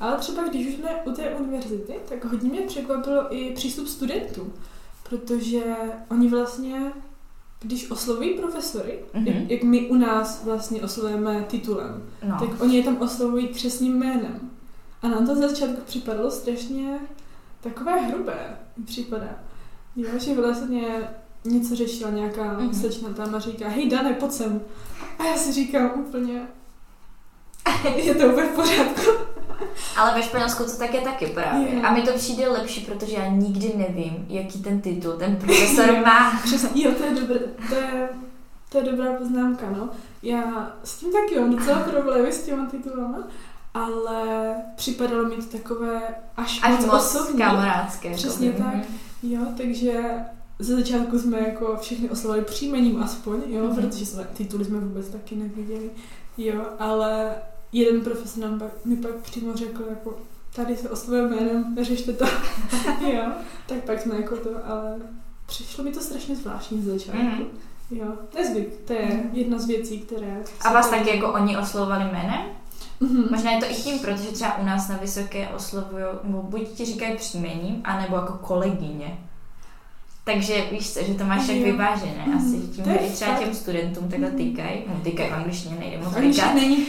Ale třeba když už jsme u té univerzity, tak hodně mě překvapilo i přístup studentů, protože oni vlastně když oslovují profesory, mm-hmm. jak, jak my u nás vlastně oslovujeme titulem, no. tak oni je tam oslovují křesním jménem. A nám to za začátku připadalo strašně takové hrubé, mi připadá. Jo, že vlastně něco řešila nějaká mm-hmm. slečna tam a říká, hej Dane, pojď sem. A já si říkám úplně, je to úplně v pořádku. Ale ve Španělsku to tak je taky právě. Yeah. A mi to přijde lepší, protože já nikdy nevím, jaký ten titul ten profesor má. Jo, to je, dobré, to je, to je dobrá poznámka, no. Já s tím taky mám docela problémy s těma titulama, ale připadalo mi to takové až, až moc, moc osobní. kamarádské. Přesně tak. Mm. Jo, takže ze začátku jsme jako všechny oslovali příjmením aspoň, jo, mm-hmm. protože jsme, tituly jsme vůbec taky neviděli, jo, ale jeden profesor nám pak, mi pak přímo řekl, jako tady se oslovuje jménem, neřešte to, jo, tak pak jsme jako to, ale přišlo mi to strašně zvláštní ze začátku. Mm. Jo, nezvyk, to je mm. jedna z věcí, které... A vás taky jako oni oslovovali jménem? Mm-hmm. Možná je to i tím, protože třeba u nás na vysoké oslovují, nebo buď ti říkají příjmením, anebo jako kolegyně. Takže víš co, že to máš tak vyvážené mm, asi, tím, že i třeba těm studentům takhle mhm. týkají, no týkají v angličtině, nejde moc týkat. není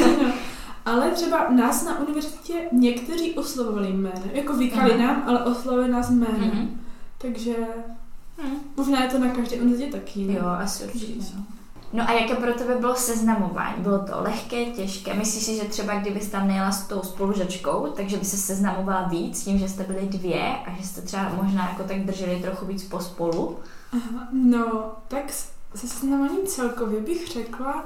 no. Ale třeba nás na univerzitě někteří oslovovali jménem, jako vykali uh-huh. nám, ale oslovili nás jménem. Uh-huh. Takže uh-huh. možná je to na každé univerzitě taky. Jo, asi určitě. No. No a jaké pro tebe bylo seznamování? Bylo to lehké, těžké? Myslíš si, že třeba kdybys tam nejela s tou spolužačkou, takže by se seznamovala víc tím, že jste byli dvě a že jste třeba možná jako tak drželi trochu víc pospolu? No, tak se seznamováním celkově bych řekla,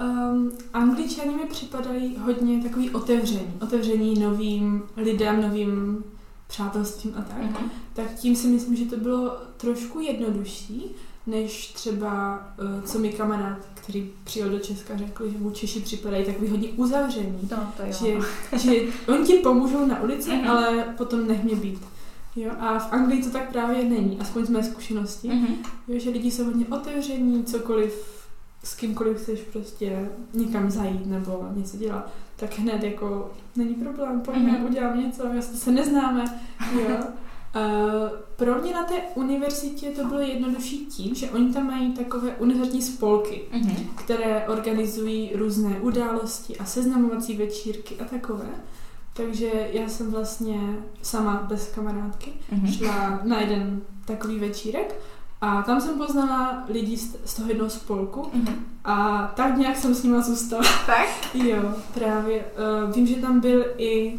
Um, Angličani mi připadají hodně takový otevření. Otevření novým lidem, novým přátelstvím a tak. Mhm. Tak tím si myslím, že to bylo trošku jednodušší, než třeba, uh, co mi kamarád, který přijel do Česka, řekl, že mu Češi připadají takový hodně uzavření. No, to Že, že oni ti pomůžou na ulici, Mhm. ale potom nech mě být. Jo, a v Anglii to tak právě není, aspoň z mé zkušenosti. Mhm. Jo, že lidi jsou hodně otevření, cokoliv, s kýmkoliv chceš prostě někam zajít nebo něco dělat, tak hned jako není problém, pojďme, Mhm. udělám něco, jasně se neznáme, jo. Uh, pro mě na té univerzitě to bylo jednodušší tím, že oni tam mají takové univerzitní spolky, Mhm. které organizují různé události a seznamovací večírky a takové. Takže já jsem vlastně sama bez kamarádky Mhm. šla na jeden takový večírek a tam jsem poznala lidi z, toho jednoho spolku Mhm. a tak nějak jsem s nima zůstala. Tak? jo, právě. Uh, vím, že tam byl i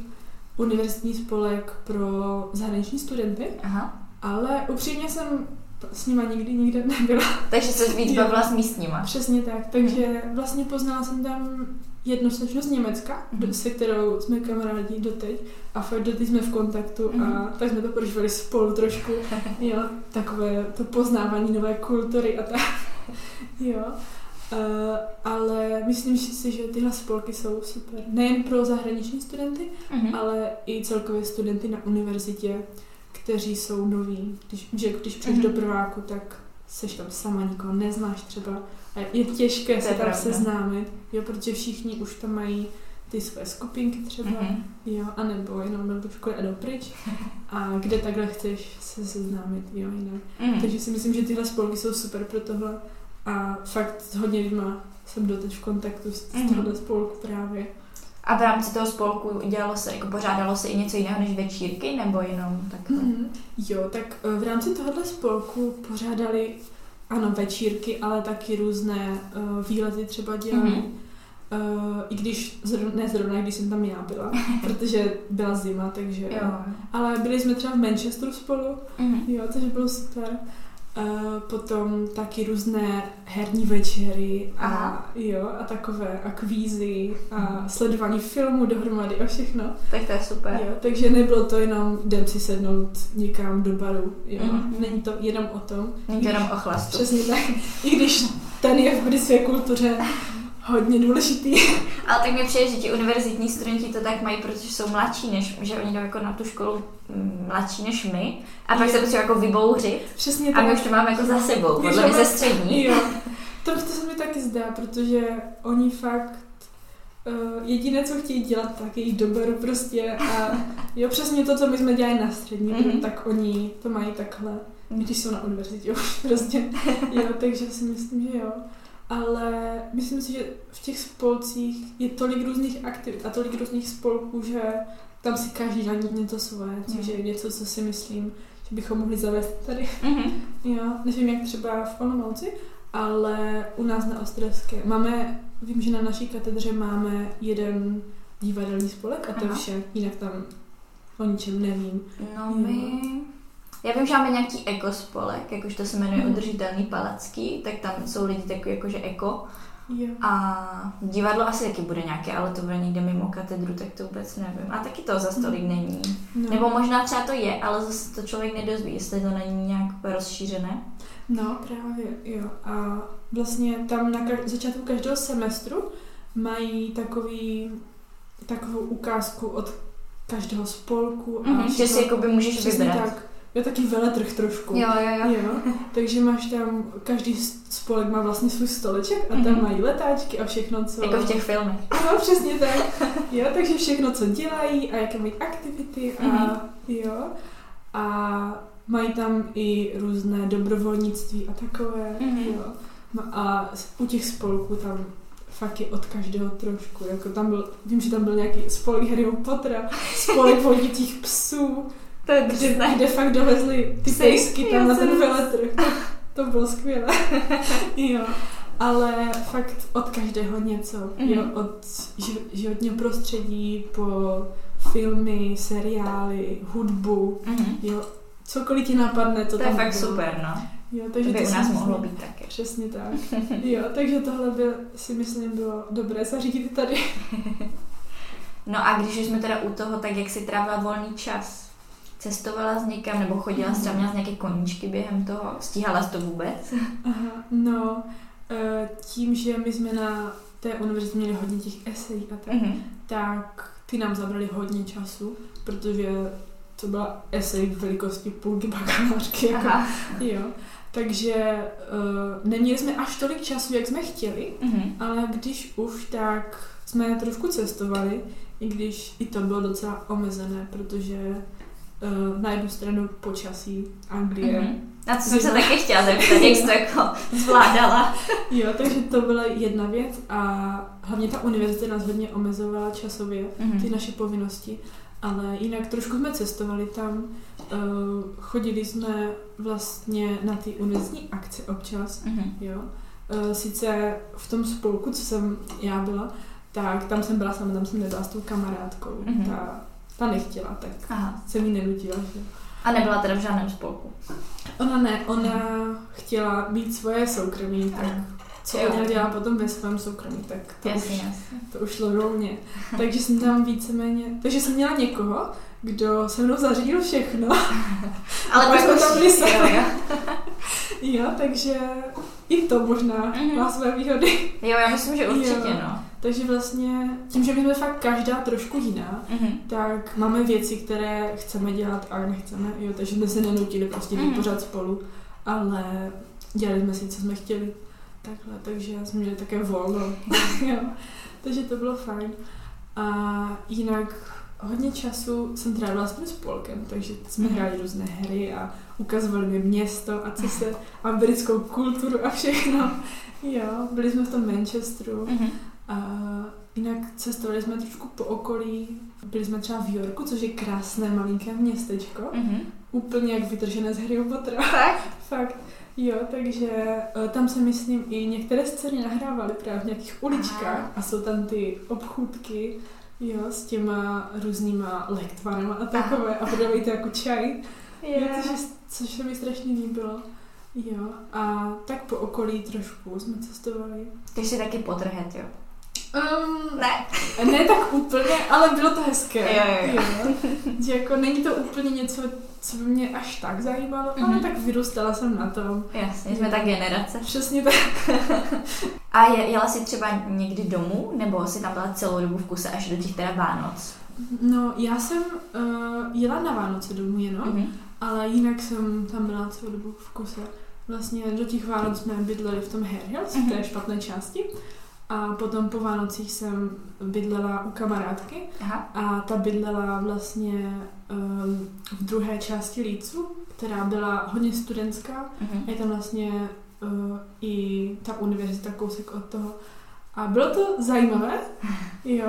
univerzitní spolek pro zahraniční studenty, Aha. ale upřímně jsem s nima nikdy nikde nebyla. Takže se víc bavila s místníma. Přesně tak, takže vlastně poznala jsem tam jednu slečnu z Německa, Mhm. do- se kterou jsme kamarádi doteď a fakt doteď jsme v kontaktu a Mhm. tak jsme to prožívali spolu trošku, jo, takové to poznávání nové kultury a tak, jo. Uh, ale myslím si, že tyhle spolky jsou super. Nejen pro zahraniční studenty, Mhm. ale i celkově studenty na univerzitě, kteří jsou noví. Když, že když přijdeš Mhm. do prváku, tak seš tam sama, nikoho neznáš třeba. Je těžké To se tam pravda. seznámit, jo, protože všichni už tam mají ty své skupinky třeba, Mhm. jo, anebo jenom jdou do školy a jdou pryč. A kde takhle chceš se seznámit, jo, jinak. Mhm. Takže si myslím, že tyhle spolky jsou super pro tohle. A fakt s hodně lidma jsem doteď v kontaktu s, Mhm. z tohohle spolku právě. A v rámci toho spolku dělalo se, jako pořádalo se i něco jiného než večírky, nebo jenom takhle? Mhm. Jo, tak eh, v rámci tohohle spolku pořádali, ano, večírky, ale taky různé uh, výlety třeba dělali. Mhm. Uh, I když, zrovna, ne zrovna, když jsem tam já byla, protože byla zima, takže... Jo. Ale byli jsme třeba v Manchesteru spolu, Mhm. jo, takže bylo super. Uh, potom taky různé herní večery a, Aha. jo, a takové a kvízy a sledování filmů dohromady a všechno. Tak to je super. Jo, takže nebylo to jenom jdem si sednout někam do baru. Jo. Mhm. Není to jenom o tom. Není to jenom o chlastu. Přesně tak. I když ten je v britské kultuře hodně důležitý. Ale tak mi přijde, že ti univerzitní studenti to tak mají, protože jsou mladší, než, že oni jdou jako na tu školu mm, mladší než my. A pak se potřebují jako vybouřit. Přesně A tak. my už to máme jako za sebou, podle mě ze střední. Jo. To, to se mi taky zdá, protože oni fakt uh, jediné, co chtějí dělat, tak je jít do baru prostě a jo, přesně to, co my jsme dělali na střední, Mhm. tak oni to mají takhle, když jsou na univerzitě už prostě. Jo, takže si myslím, že jo. Ale myslím si, že v těch spolcích je tolik různých aktivit a tolik různých spolků, že tam si každý dá něco svoje, což je něco, co si myslím, že bychom mohli zavést tady. Mhm. Jo, nevím jak třeba v Olomouci, ale u nás na Ostravské máme, vím, že na naší katedře máme jeden divadelní spolek a to je vše, jinak tam o ničem nevím. No my... Já vím, že máme nějaký ekospolek, jakož to se jmenuje Mhm. Udržitelný palacký, tak tam jsou lidi takový jakože eko. Jo. A divadlo asi taky bude nějaké, ale to bude někde mimo katedru, tak to vůbec nevím. A taky to za tolik není. No. Nebo možná třeba to je, ale zase to člověk nedozví, jestli to není nějak rozšířené. No, právě, jo. A vlastně tam na kaž- začátku každého semestru mají takový, takovou ukázku od každého spolku. A Mhm, že si jakoby můžeš vybrat. tak. Jo, taky veletrh trošku. Jo, jo, jo. Jo, takže máš tam, každý spolek má vlastně svůj stoleček a tam Mhm. mají letáčky a všechno, co... Jako v těch filmech. Jo, přesně tak. Jo, takže všechno, co dělají a jaké mají aktivity a Mhm. jo. A mají tam i různé dobrovolnictví a takové, Mhm. jo. No A u těch spolků tam fakt je od každého trošku. Jako tam byl, vím, že tam byl nějaký spolek Harryho Pottera, spolek vodících psů, To je kde, kde fakt dovezli ty pejsky tam na ten veletrh. To, to bylo skvělé. jo. Ale fakt od každého něco. Mhm. Jo, od ži- životního prostředí po filmy, seriály, hudbu. Mhm. Jo, cokoliv ti napadne, to, To je tam fakt bylo. super, no. Jo, To takže by u si nás mohlo být taky. Přesně tak. Jo, takže tohle by si myslím bylo dobré zařídit tady. No a když už jsme teda u toho, tak jak si trávila volný čas? Cestovala s někam nebo chodila jsi třeba měla jsi nějaké koníčky během toho? Stíhala jsi to vůbec? Aha, no, eh, tím, že my jsme na té univerzitě měli hodně těch esejí a tak, Mhm. tak ty nám zabrali hodně času, protože to byla esej v velikosti půlky bakalářky. Jako, Aha. jo. Takže uh, neměli jsme až tolik času, jak jsme chtěli, Mhm. ale když už, tak jsme trošku cestovali, i když i to bylo docela omezené, protože uh, na jednu stranu počasí Anglie, Mhm. Na co jsem se taky chtěla zeptat, jak jsi to jako zvládala. Jo, takže to byla jedna věc a hlavně ta univerzita nás hodně omezovala časově, Mhm. ty naše povinnosti, ale jinak trošku jsme cestovali tam, uh, chodili jsme vlastně na ty univerzitní akce občas, Mhm. jo. Uh, sice v tom spolku, co jsem já byla, tak tam jsem byla sama, tam jsem nebyla s tou kamarádkou, Mhm. ta, ta nechtěla, tak Aha. jsem jí nenutila, že A nebyla teda v žádném spolku. Ona ne, ona chtěla mít svoje soukromí, tak co Jo. ona dělá potom ve svém soukromí, tak to Jasně, už, jasně. to už šlo rovně. Takže jsem tam víceméně, takže jsem měla někoho, kdo se mnou zařídil všechno. Ale Pak pak jsme tam byli sami. jo, jo. jo, takže i to možná Mhm. má své výhody. jo, já myslím, že určitě, Jo. no. Takže vlastně tím, že my jsme fakt každá trošku jiná, Mhm. tak máme věci, které chceme dělat a nechceme, jo, takže jsme se nenutili prostě být Mhm. pořád spolu, ale dělali jsme si, co jsme chtěli, takhle, takže jsme měli také volno, jo, takže to bylo fajn. A jinak hodně času jsem trávila s tím spolkem, takže jsme Mhm. hráli různé hry a ukazovali mi město a co se, a britskou kulturu a všechno. Jo, byli jsme v tom Manchesteru, Mhm. A jinak cestovali jsme trošku po okolí. Byli jsme třeba v Yorku, což je krásné malinké městečko. Mhm. Úplně jak vytržené z Harry Pottera. Tak? Fakt. Jo, takže eh, tam se myslím i některé scény nahrávaly právě v nějakých uličkách Aha. a jsou tam ty obchůdky, jo, s těma různýma lektvarama a takové a prodávají to jako čaj. Jo, což, což se mi strašně líbilo. Jo, a tak po okolí trošku jsme cestovali. Jsi taky potrhet, jo? Um, Ne. Ne tak úplně, ale bylo to hezké. Jo, jo, jo. Že jako není to úplně něco, co by mě až tak zajímalo, mm-hmm. ale Mhm. tak vyrůstala jsem na tom. Jasně, jsme ta generace. Přesně tak. A je, jela jsi třeba někdy domů, nebo jsi tam byla celou dobu v kuse až do těch teda Vánoc? No, já jsem uh, jela na Vánoce domů jenom, Mhm. ale jinak jsem tam byla celou dobu v kuse. Vlastně do těch Vánoc jsme bydleli v tom Hair Hills, v té Mhm. špatné části. A potom po Vánocích jsem bydlela u kamarádky Aha. a ta bydlela vlastně um, v druhé části Lícu, která byla hodně studentská Mhm. Je tam vlastně uh, i ta univerzita kousek od toho. A bylo to zajímavé, jo.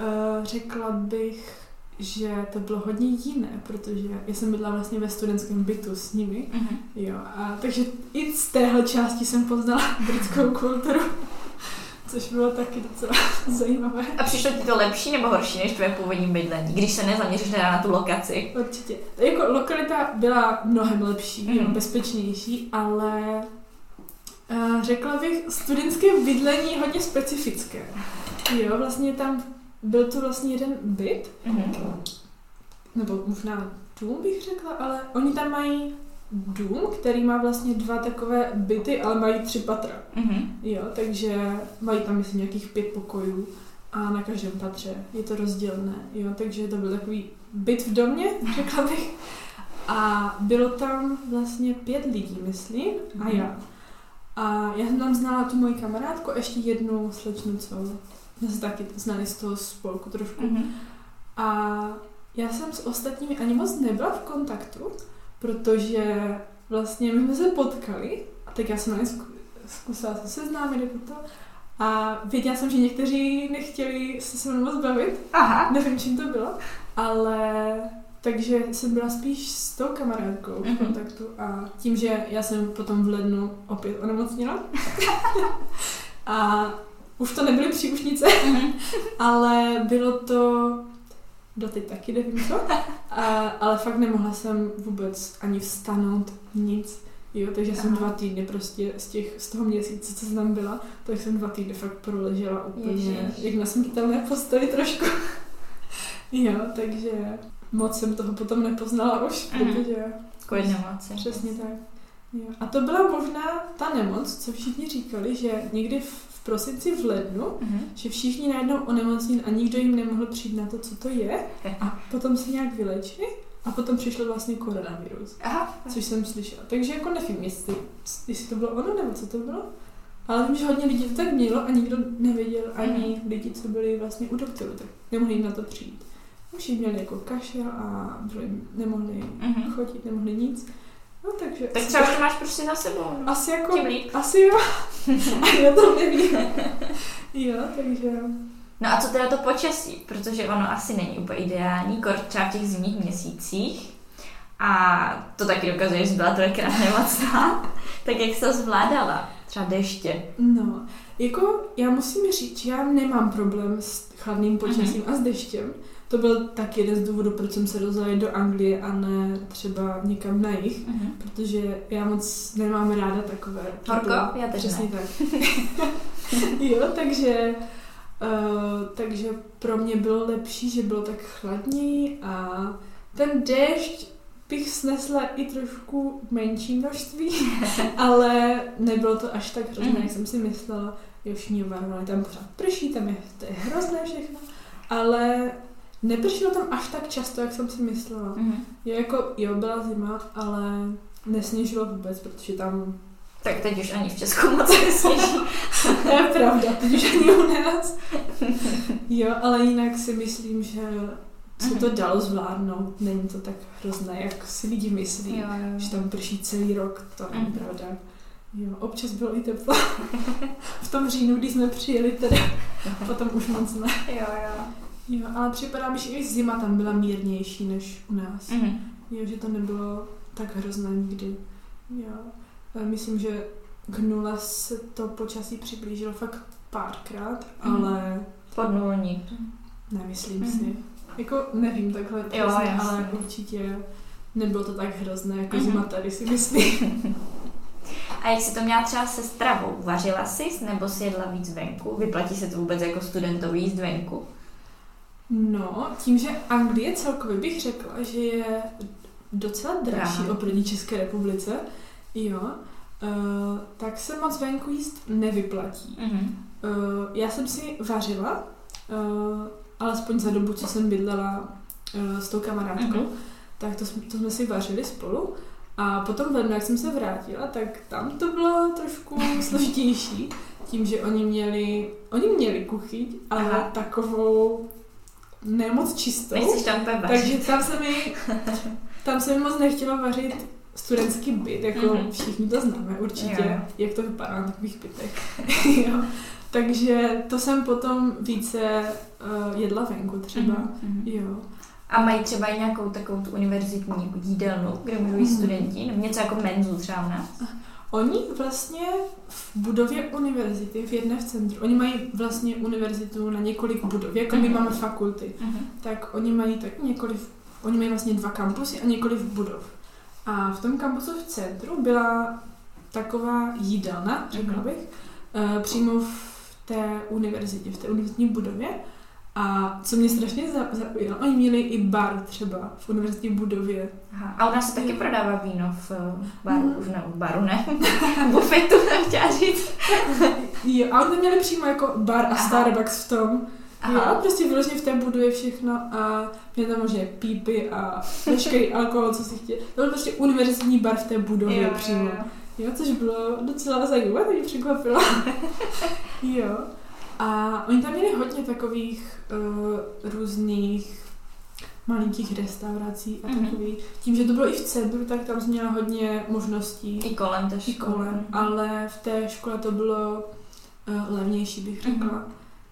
Uh, řekla bych, že to bylo hodně jiné, protože já jsem bydla vlastně ve studentském bytu s nimi, Mhm. jo. A takže i z téhle části jsem poznala britskou kulturu, což bylo taky docela zajímavé. A přišlo ti to lepší nebo horší než tvoje původní bydlení, když se nezaměříš teda na tu lokaci? Určitě. Jako lokalita byla mnohem lepší, mm. bezpečnější, ale uh, řekla bych studentské bydlení hodně specifické. Jo, vlastně tam byl to vlastně jeden byt, Mhm. nebo možná dům bych řekla, ale oni tam mají dům, který má vlastně dva takové byty, ale mají tři patra. Mhm. Jo, takže mají tam myslím nějakých pět pokojů a na každém patře je to rozdělené. Jo, takže to byl takový byt v domě, řekla bych. A bylo tam vlastně pět lidí, myslím, a Mhm. já. A já jsem tam znala tu moji kamarádku a ještě jednu slečnu, co jsme se taky znali z toho spolku trošku. Mhm. A já jsem s ostatními ani moc nebyla v kontaktu, protože vlastně my jsme se potkali, a tak já jsem na ně zku- zkusila se seznámit jako to. A věděla jsem, že někteří nechtěli se se mnou moc bavit, Aha. nevím, čím to bylo, ale takže jsem byla spíš s tou kamarádkou v Mhm. kontaktu a tím, že já jsem potom v lednu opět onemocněla a už to nebyly příušnice, Mhm. ale bylo to doteď taky nevím co, a, ale fakt nemohla jsem vůbec ani vstanout, nic. Jo, takže jsem Aha. dva týdny prostě z, těch, z toho měsíce, co jsem tam byla, tak jsem dva týdny fakt proležela úplně, Ježiš. jak na smrtelné posteli trošku. jo, takže moc jsem toho potom nepoznala už, Mhm. protože Kvůli nemoci. přesně tak. Jo. A to byla možná ta nemoc, co všichni říkali, že někdy v prosinci, v lednu, Mhm. že všichni najednou onemocnili a nikdo jim nemohl přijít na to, co to je. A potom se nějak vylečili a potom přišel vlastně koronavirus, Aha. což jsem slyšela. Takže jako nevím, jestli, jestli to bylo ono nebo co to bylo. Ale vím, že hodně lidí to tak mělo a nikdo nevěděl, ani lidi, co byli vlastně u doktoru, tak nemohli jim na to přijít. Už jim měli jako kašel a byli, nemohli Mhm. chodit, nemohli nic. No takže... Tak třeba už to máš prostě za sebou. No. Asi jako... Tím líp. Asi jo. A já to nevím. jo, takže... No a co teda to počasí? Protože ono asi není úplně ideální, kor třeba v těch zimních měsících. A to taky dokazuje, že jsi byla trojkrát nemocná. tak jak jsi to zvládala? Třeba deště. No, jako já musím říct, že já nemám problém s chladným počasím Mhm. a s deštěm. To byl tak jeden z důvodů, proč jsem se jít do Anglie a ne třeba někam na jih, Mhm. protože já moc nemám ráda takové... Horko? typu- Já Přesně ne. tak. jo, takže... Uh, takže pro mě bylo lepší, že bylo tak chladněji a ten déšť bych snesla i trošku menší množství, ale nebylo to až tak hrozné, Mhm. jak jsem si myslela. Jo, všichni tam pořád prší, tam je, to je hrozné všechno, ale nepršelo tam až tak často, jak jsem si myslela. Mhm. Jo, jako, jo, byla zima, ale nesněžilo vůbec, protože tam Tak teď už ani v Česku moc nesněží. To je pravda, teď už ani u nás. Jo, ale jinak si myslím, že se to dalo zvládnout. Není to tak hrozné, jak si lidi myslí. Jo, jo. Že tam prší celý rok, to není Mhm. pravda. Jo, občas bylo i teplo. v tom říjnu, když jsme přijeli teda, potom už moc ne. Jo, jo. Jo, ale připadá mi, že i zima tam byla mírnější než u nás. Mhm. Jo, že to nebylo tak hrozné nikdy. Jo. Myslím, že k nule se to počasí přiblížilo fakt párkrát, Mhm. ale Podnulník. nemyslím Mhm. si. Jako nevím takhle přesně, jasně. ale určitě nebylo to tak hrozné, jako Mhm. zima tady si myslím. A jak jsi to měla třeba se stravou? Vařila jsi nebo si jedla víc venku? Vyplatí se to vůbec jako studentovi jíst venku? No, tím, že Anglie celkově bych řekla, že je docela dražší Drahá. oproti České republice, jo, uh, tak se moc venku jíst nevyplatí. Mhm. Uh, já jsem si vařila, uh, alespoň za dobu, co jsem bydlela uh, s tou kamarádkou, Mhm. tak to, jsme- to jsme si vařili spolu. A potom v lednu, jak jsem se vrátila, tak tam to bylo trošku složitější, tím, že oni měli, oni měli kuchyň, ale Aha. takovou nemoc čistou. Nechceš tam úplně Takže vařit. tam se mi, tam se mi moc nechtělo vařit studentský byt, jako Mhm. všichni to známe určitě, Jo, jak to vypadá na takových bytech. jo. Takže to jsem potom více uh, jedla venku třeba. Mhm, mhm. Jo. A mají třeba i nějakou takovou tu univerzitní jako jídelnu, kde můžou jíst Mhm. studenti? Nebo něco jako menzu třeba u nás? Oni vlastně v budově univerzity, v jedné v centru, oni mají vlastně univerzitu na několik budov, jako my Mhm. máme fakulty. Mhm. tak oni mají tak několik, oni mají vlastně dva kampusy a několik budov. A v tom kampusu v centru byla taková jídelna, řekla Mhm. bych, eh, přímo v té univerzitě, v té univerzitní budově. A co mě strašně za- zaujalo, oni měli i bar třeba v univerzitní budově. Aha. A u nás se taky prodává víno v eh, baru, Mhm. už ne, v baru ne, bufetu jsem chtěla říct. Jo, a oni měli přímo jako bar a Aha. Starbucks v tom. Aha. Jo, prostě vyloženě v té budově všechno a měli tam možná pípy a veškerý alkohol, co si chtěli. To byl prostě univerzitní bar v té budově Jo, přímo. jo, jo. Jo, což bylo docela zajímavé, to mě překvapilo. jo. A oni tam měli hodně takových uh, různých malinkých restaurací a Mhm. takový. Tím, že to bylo i v centru, tak tam jsi měla hodně možností I kolem też. i kolem, ale v té škole to bylo uh, levnější, bych řekla. Mhm.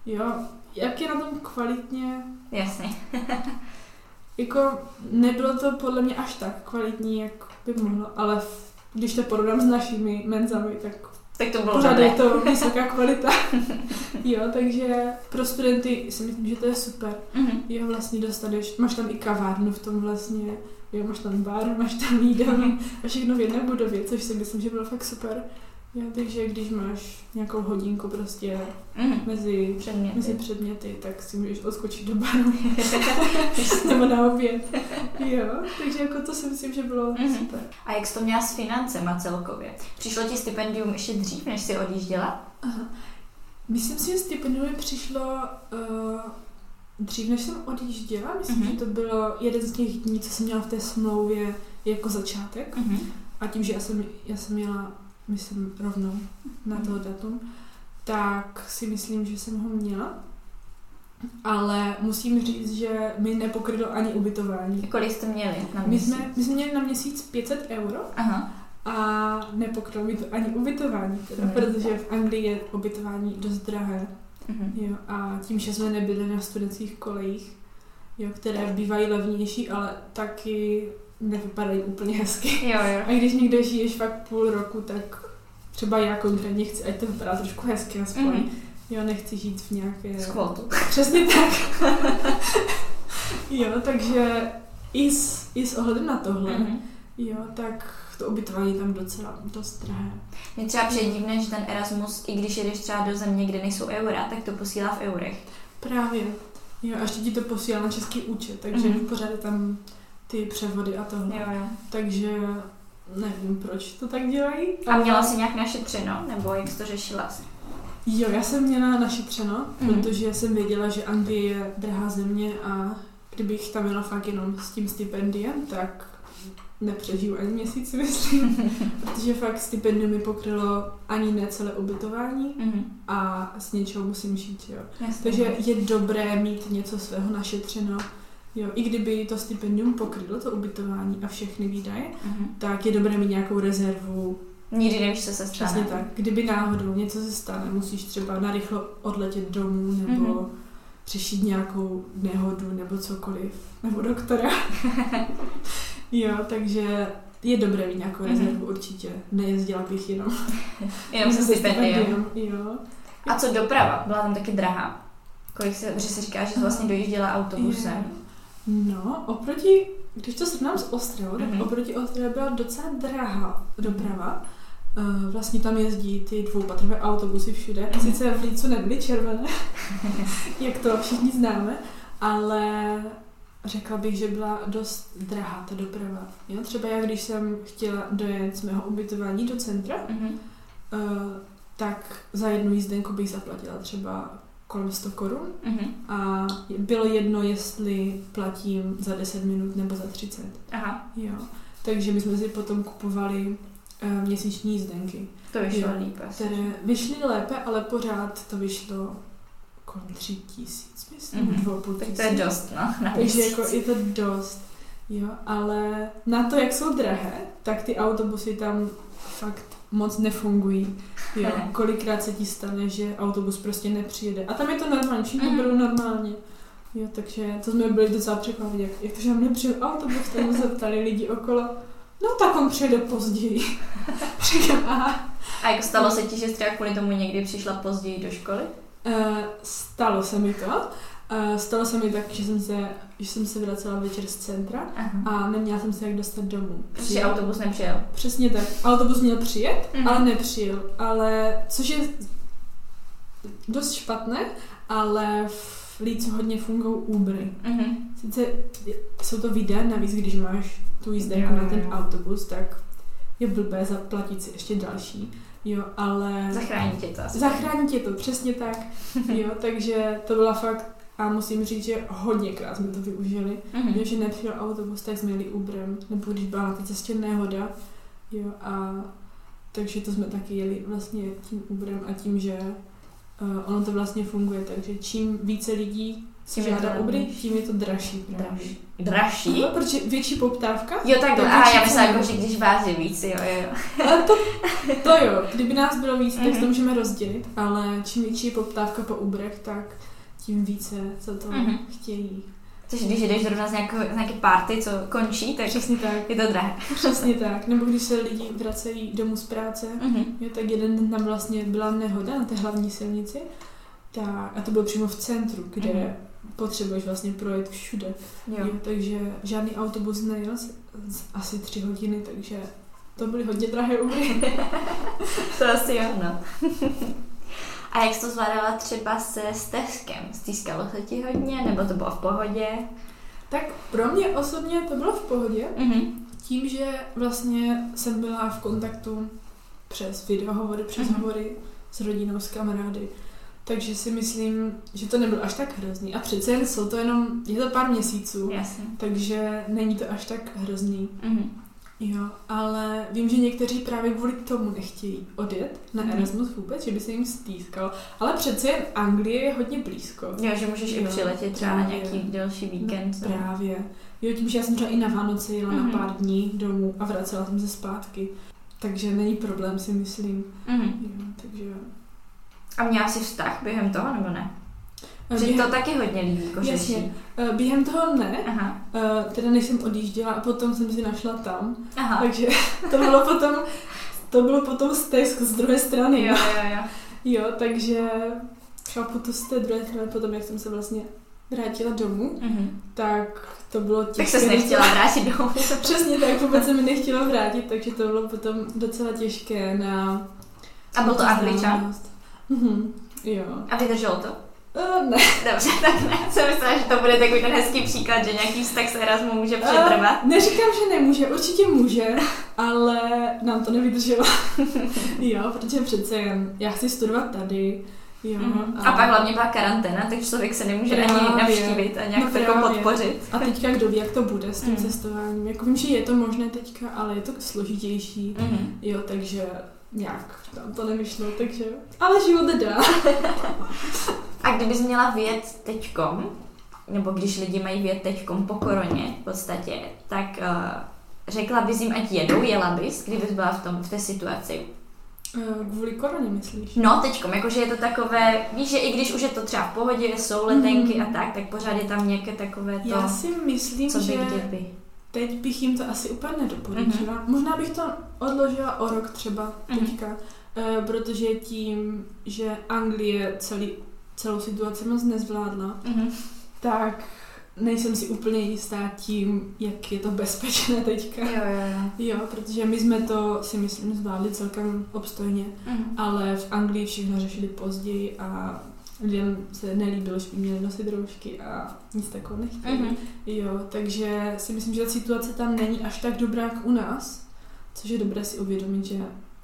Jo, jak je na tom kvalitně, Jasně. jako nebylo to podle mě až tak kvalitní, jak by mohlo, ale v, když to porovnám s našimi menzami, tak Tak to bylo pořád je to vysoká kvalita. jo, takže pro studenty si myslím, že to je super. Mhm. Jo, vlastně dostaneš, máš tam i kavárnu v tom vlastně, jo, máš tam bar, máš tam jídelnu a všechno v jedné budově, což si myslím, že bylo fakt super. Jo, takže když máš nějakou hodinku prostě Mhm. mezi, Předměty. mezi předměty, tak si můžeš odskočit do baru nebo na oběd. Jo, takže jako to si myslím, že bylo Mhm. super. A jak jsi to měla s financema celkově? Přišlo ti stipendium ještě dřív, než jsi odjížděla? Aha. Myslím si, že stipendium mi přišlo uh, dřív, než jsem odjížděla. Myslím, Mhm. že to bylo jeden z těch dní, co jsem měla v té smlouvě jako začátek. Mhm. A tím, že já jsem, já jsem měla, myslím, rovnou na Mhm. toho datum, tak si myslím, že jsem ho měla. Ale musím říct, že mi nepokrylo ani ubytování. Kolik jste měli na My měsíc? jsme, my jsme měli na měsíc 500 euro Aha. a nepokrylo mi to ani ubytování, teda, Mhm. protože v Anglii je ubytování dost drahé. Mhm. Jo, a tím, že jsme nebyli na studentských kolejích, jo, které bývají levnější, ale taky nevypadají úplně hezky. Jo, jo. A když někde žiješ fakt půl roku, tak třeba já konkrétně chci, ať to vypadá trošku hezky aspoň. Mhm. Jo, nechci žít v nějaké... Z kvotu. Přesně tak. jo, takže i s, i s ohledem na tohle, Mhm. jo, tak to ubytování je tam docela dost drahé. Mě třeba přijde divné, že ten Erasmus, i když jedeš třeba do země, kde nejsou eura, tak to posílá v eurech. Právě. Jo, a ještě ti to posílá na český účet, takže Mhm. pořád je tam ty převody a tohle. Jo, jo. Takže nevím, proč to tak dělají. A měla jsi nějak našetřeno, nebo jak jsi to řešila? Jo, já jsem měla našetřeno, Mhm. protože jsem věděla, že Anglie je drahá země a kdybych tam měla fakt jenom s tím stipendiem, tak nepřežiju ani měsíc, myslím. protože fakt stipendium mi pokrylo ani ne celé ubytování Mhm. a z něčeho musím žít, jo. Jasně. Takže je dobré mít něco svého našetřeno. Jo, i kdyby to stipendium pokrylo to ubytování a všechny výdaje, Mhm. tak je dobré mít nějakou rezervu. Nikdy nevíš, co se stane. Přesně tak. Kdyby náhodou něco se stane, musíš třeba narychlo odletět domů nebo Mhm. řešit nějakou nehodu nebo cokoliv. Nebo doktora. jo, takže je dobré mít nějakou Mhm. rezervu určitě. Nejezdila bych jenom. Jenom se stipendiem. Jo. A co doprava? Byla tam taky drahá. Kolik se, že se říká, že jsi vlastně dojížděla autobusem. No, oproti, když to srovnám s Ostravou, tak Mhm. oproti Ostravě byla docela drahá doprava. Uh, vlastně tam jezdí ty dvoupatrové autobusy všude. Mhm. Sice v Lícu nebyly červené, jak to všichni známe, ale řekla bych, že byla dost drahá ta doprava. Jo? Třeba já, když jsem chtěla dojet z mého ubytování do centra, Mhm. uh, tak za jednu jízdenku bych zaplatila třeba kolem 100 korun Mhm. a bylo jedno, jestli platím za 10 minut nebo za 30. Aha, Jo. Takže my jsme si potom kupovali uh, měsíční jízdenky, to vyšlo Jo, líp asi. které vyšly lépe, ale pořád to vyšlo kolem 3 tisíc, myslím, Mhm. dvou půl Tak to tisíc. je dost, no, na Takže jako je to dost. Jo, ale na to, jak jsou drahé, tak ty autobusy tam fakt moc nefungují. Jo, kolikrát se ti stane, že autobus prostě nepřijede. A tam je to normální, všichni Mhm. budou normálně. Jo, takže to jsme byli docela překvapeni, jak, jak to, že nám nepřijel autobus, jsme se ptali lidi okolo. No tak on přijede později. Říkám, aha. A jako stalo se ti, že třeba kvůli tomu někdy přišla později do školy? Uh, stalo se mi to. Uh, stalo se mi tak, že jsem se, že jsem se vracela večer z centra Aha. a neměla jsem se jak dostat domů. Protože autobus nepřijel. Přesně tak. Autobus měl přijet, Mhm. ale nepřijel. Ale, což je dost špatné, ale v Lícu hodně fungují Ubery. Mhm. Sice jsou to videa, navíc když máš tu jízdenku Jo, na ten jo. autobus, tak je blbé zaplatit si ještě další. Jo, ale... Zachrání tě to asi. Zachrání tě to, přesně tak. Jo, takže to byla fakt, a musím říct, že hodněkrát jsme to využili. Mhm. Jo, že nepřijel autobus, tak jsme jeli Uberem, nebo když byla na té cestě nehoda. Jo, a takže to jsme taky jeli vlastně tím Uberem a tím, že uh, ono to vlastně funguje, takže čím více lidí si žádá Ubery, tím je to dražší. Dražší. Dražší? No, protože větší poptávka. Jo, takhle. tak A já myslím, jako, že když vás je víc, jo, jo. Ale to, to jo, kdyby nás bylo víc, tak Mhm. to můžeme rozdělit, ale čím větší je poptávka po Uberech, tak tím více za to Mhm. chtějí. Což Takže když jdeš zrovna z, nějaké, z nějaké party, co končí, tak Přesně tak. je to drahé. Přesně tak. Nebo když se lidi vracejí domů z práce, Mhm. jo, tak jeden den tam vlastně byla nehoda na té hlavní silnici. Tak, a to bylo přímo v centru, kde Mhm. potřebuješ vlastně projet všude. Jo. Jo, takže žádný autobus nejel z- z- asi tři hodiny, takže to byly hodně drahé úry. To asi jo, no. A jak jsi to zvládala třeba se stezkem? Stýskalo se ti hodně, nebo to bylo v pohodě? tak pro mě osobně to bylo v pohodě, Mhm. tím, že vlastně jsem byla v kontaktu přes videohovory, přes Mhm. hovory s rodinou, s kamarády. Takže si myslím, že to nebylo až tak hrozný. A přece jen jsou to jenom, je to pár měsíců, Jasně. takže není to až tak hrozný. Mhm. Jo, ale vím, že někteří právě kvůli tomu nechtějí odjet na Mhm. Erasmus vůbec, že by se jim stýskal. Ale přece jen Anglie je hodně blízko. Jo, že můžeš i Jo, přiletět třeba na nějaký delší víkend. No, právě. Jo, tím, že já jsem třeba i na Vánoce jela Mhm. na pár dní domů a vracela jsem se zpátky. Takže není problém, si myslím. Mhm. Jo, takže... A měla jsi vztah během toho, nebo ne? Že to taky hodně lidí jako řeší. jasně. Eh, Během toho ne, Aha. eh, teda než jsem odjížděla a potom jsem si našla tam. Aha. Takže to bylo potom, to bylo potom stesk z druhé strany. Jo, jo, jo. Jo, takže chápu to z té druhé strany potom, jak jsem se vlastně vrátila domů, Mhm. tak to bylo těžké. Tak ses nechtěla vrátit domů. Přesně tak, vůbec se mi nechtěla vrátit, takže to bylo potom docela těžké na... A byl to Angličan? Mhm, jo. A vydrželo to? Uh, ne. Dobře, tak ne. Jsem myslela, že to bude takový ten hezký příklad, že nějaký vztah s Erasmu může přetrvat. Uh, neříkám, že nemůže, určitě může, ale nám to nevydrželo. jo, protože přece jen já chci studovat tady, jo. Mhm. A pak hlavně byla karanténa, takže člověk se nemůže ani Právě. navštívit a nějak No to jako podpořit. A teďka kdo ví, jak to bude s tím Mm. cestováním. Jako vím, že je to možné teďka, ale je to složitější. Mhm. Jo, takže nějak tam to nevyšlo, takže... Ale život jde dál. A kdybys měla vyjet teďkom, nebo když lidi mají vyjet teďkom po koroně v podstatě, tak uh, řekla bys jim, ať jedou, jela bys, kdybys byla v, tom, v té situaci. Eh, Kvůli koroně, myslíš? No, teďkom, jakože je to takové, víš, že i když už je to třeba v pohodě, jsou letenky Mhm. a tak, tak pořád je tam nějaké takové to, Já si myslím, co by že kdyby. Teď bych jim to asi úplně nedoporučila. Možná bych to odložila o rok třeba Mhm. teďka, eh, protože tím, že Anglie celý, celou situaci moc nezvládla, Mhm. tak nejsem si úplně jistá tím, jak je to bezpečné teďka. Jo, jo, jo. Jo, protože my jsme to si myslím zvládli celkem obstojně, Mhm. ale v Anglii všechno řešili později a lidem se nelíbilo, že by měli nosit roušky a nic takového nechtěli. Mhm. Jo, takže si myslím, že ta situace tam není až tak dobrá jak u nás, což je dobré si uvědomit, že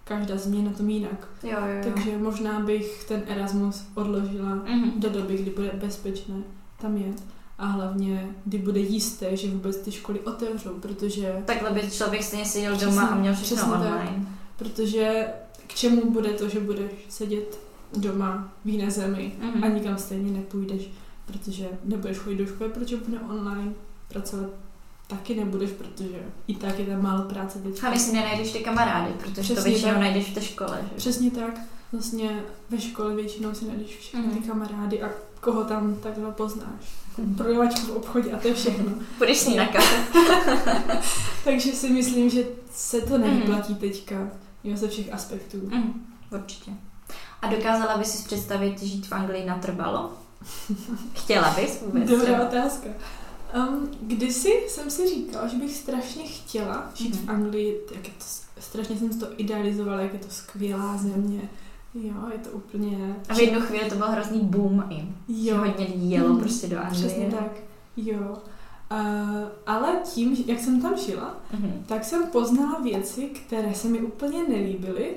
každá země je na tom jinak. Jo, jo, jo. Takže možná bych ten Erasmus odložila Mhm. do doby, kdy bude bezpečné tam jet. A hlavně, kdy bude jisté, že vůbec ty školy otevřou, protože, Takhle by člověk stejně seděl Přesně, doma a měl všechno přesně tak. online. protože k čemu bude to, že budeš sedět doma v jiné zemi Mhm. a nikam stejně nepůjdeš, protože nebudeš chodit do školy, protože bude online, pracovat taky nebudeš, protože i tak je tam málo práce teď. A myslím, nenajdeš ty kamarády, protože to Přesně většinou tak. najdeš v té škole. Že? Přesně tak. Vlastně ve škole většinou si najdeš všechny Mhm. ty kamarády a koho tam takhle poznáš. Mhm. Prodavačku v obchodě a to je všechno. Půjdeš s ní na. Takže si myslím, že se to Mhm. nevyplatí teďka, jo, ze všech aspektů. Mhm, určitě. A dokázala bys si představit žít v Anglii natrvalo? Chtěla bys vůbec? Dobrá třeba? otázka. Um, kdysi jsem si říkala, že bych strašně chtěla žít Mhm. v Anglii, jak je to, strašně jsem si to idealizovala, jak je to skvělá země. Jo, je to úplně... A v jednu chvíli to byl hrozný boom i. Jo, hodně lidí jelo Mhm, prostě do Anglie. přesně tak. Jo. Uh, ale tím, jak jsem tam žila, Mhm. tak jsem poznala věci, které se mi úplně nelíbily